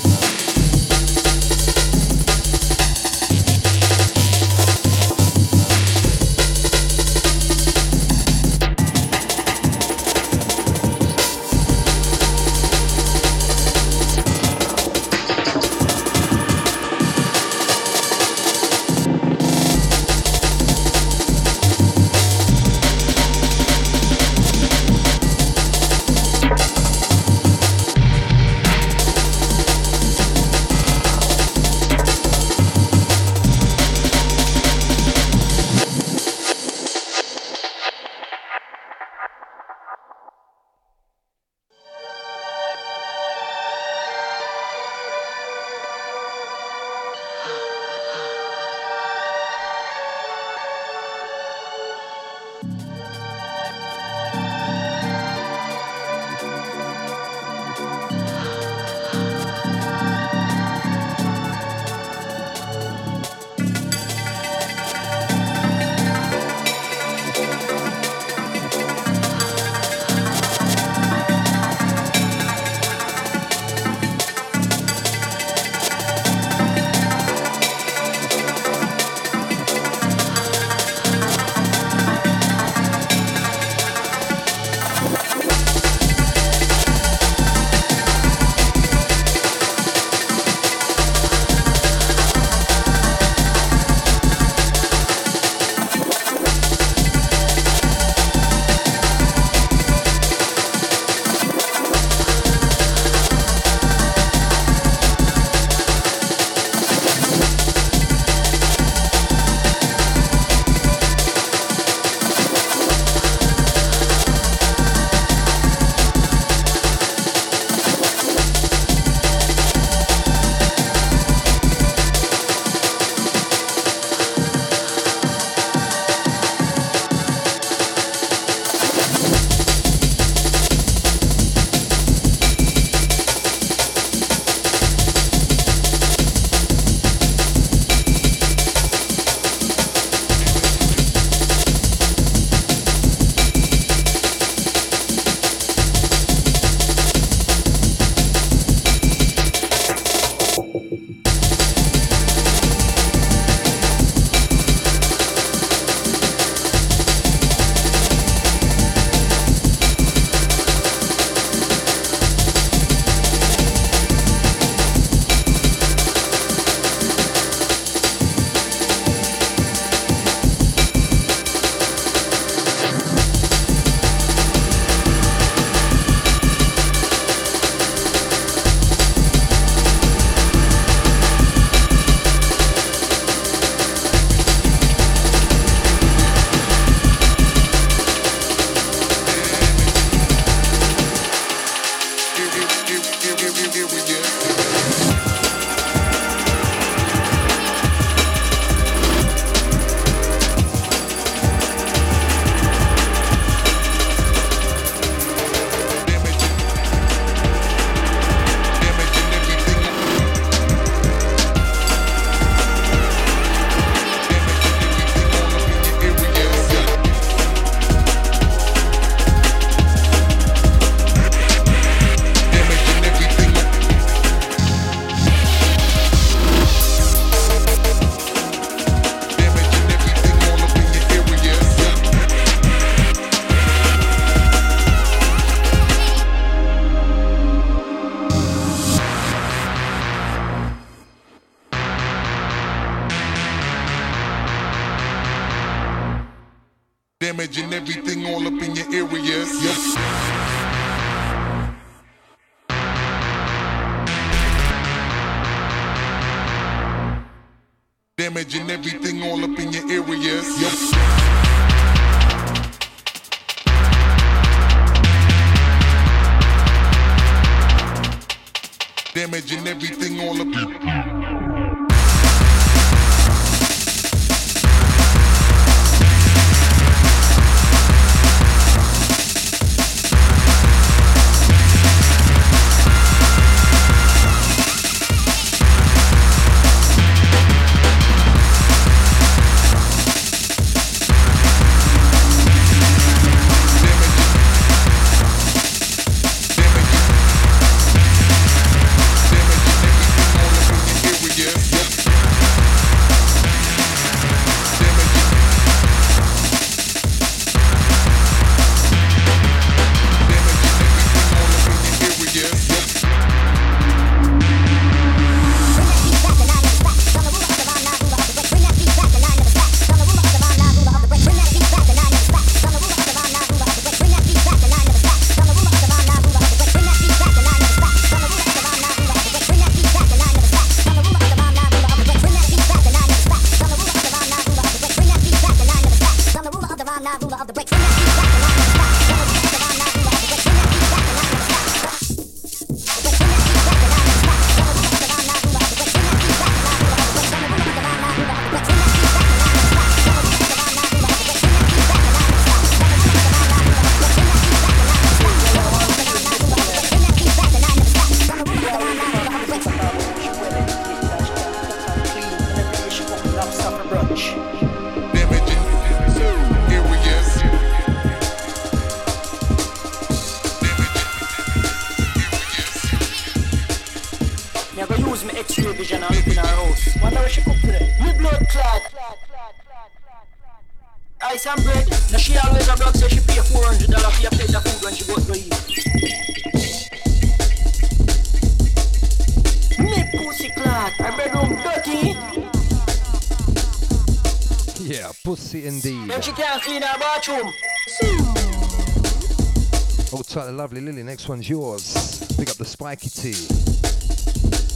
Lovely Lily, next one's yours. Pick up the spiky tea.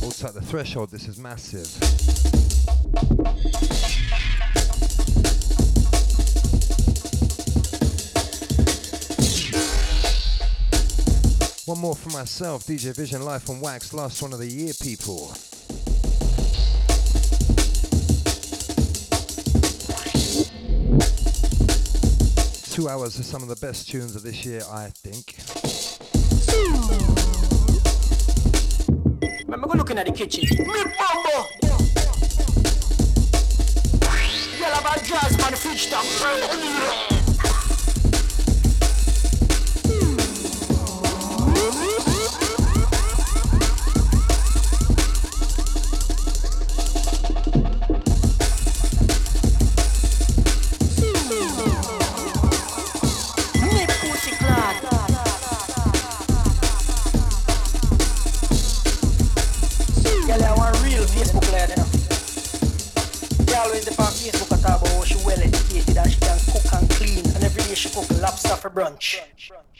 Also tight the threshold, this is massive. One more for myself, DJ Vision Life on Wax, last one of the year, people. Two hours of some of the best tunes of this year, I think. Looking at the kitchen, me bumbo. Have a jazz man fridge top. Real Facebook you know. Girl always the on Facebook and talk about how she well educated and she can cook and clean and every day she cook lobster for brunch. Me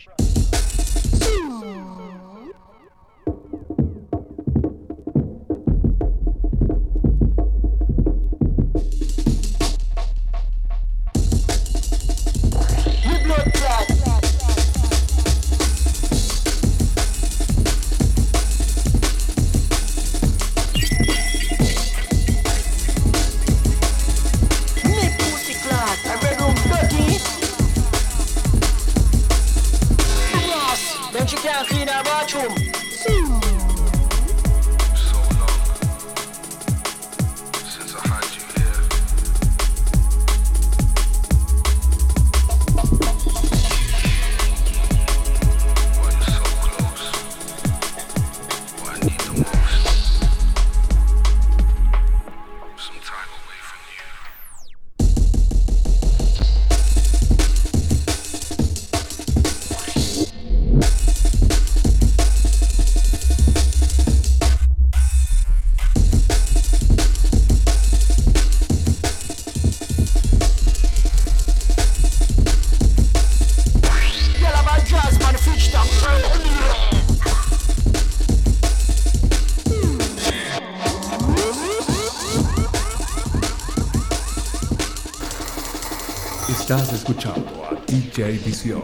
Vision.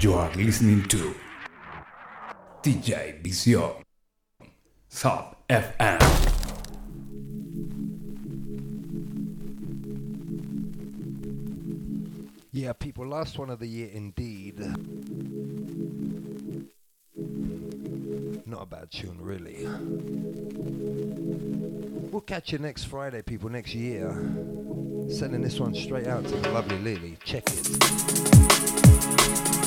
You are listening to DJ Vision. Sub FM. Yeah, people, last one of the year indeed. Not a bad tune, really. We'll catch you next Friday, people, next year. Sending this one straight out to the lovely Lily. Check it.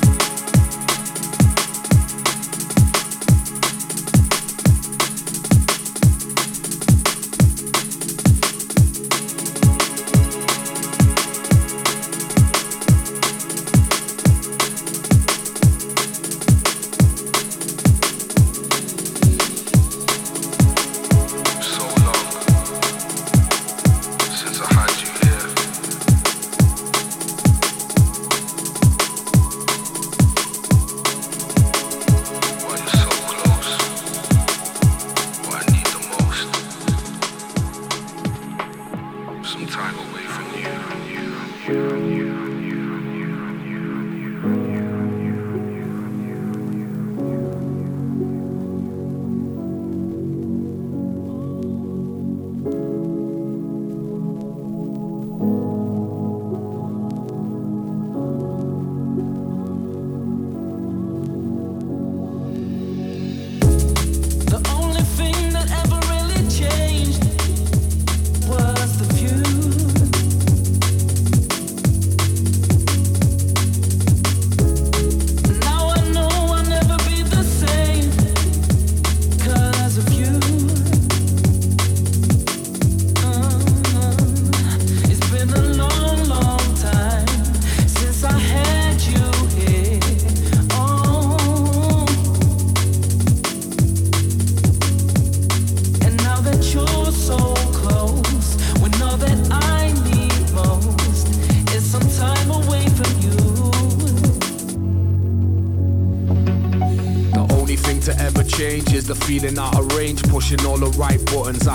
All the right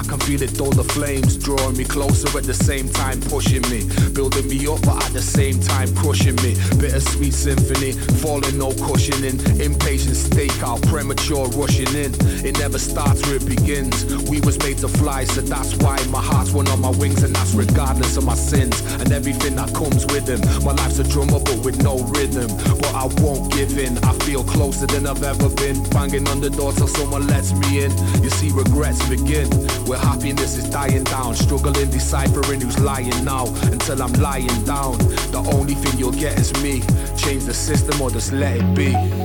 I can feel it though the flames. Drawing me closer at the same time, pushing me. Building me up, but at the same time, crushing me. Bittersweet symphony, falling, no cushioning. Impatient stakeout, premature rushing in. It never starts where it begins. We was made to fly, so that's why my heart's one on my wings, and that's regardless of my sins and everything that comes with them. My life's a drummer, but with no rhythm. But I won't give in. I feel closer than I've ever been. Banging on the door till someone lets me in. You see, regrets begin where happiness is dying down. Struggling, deciphering who's lying now until I'm lying down. The only thing you'll get is me. Change the system or just let it be.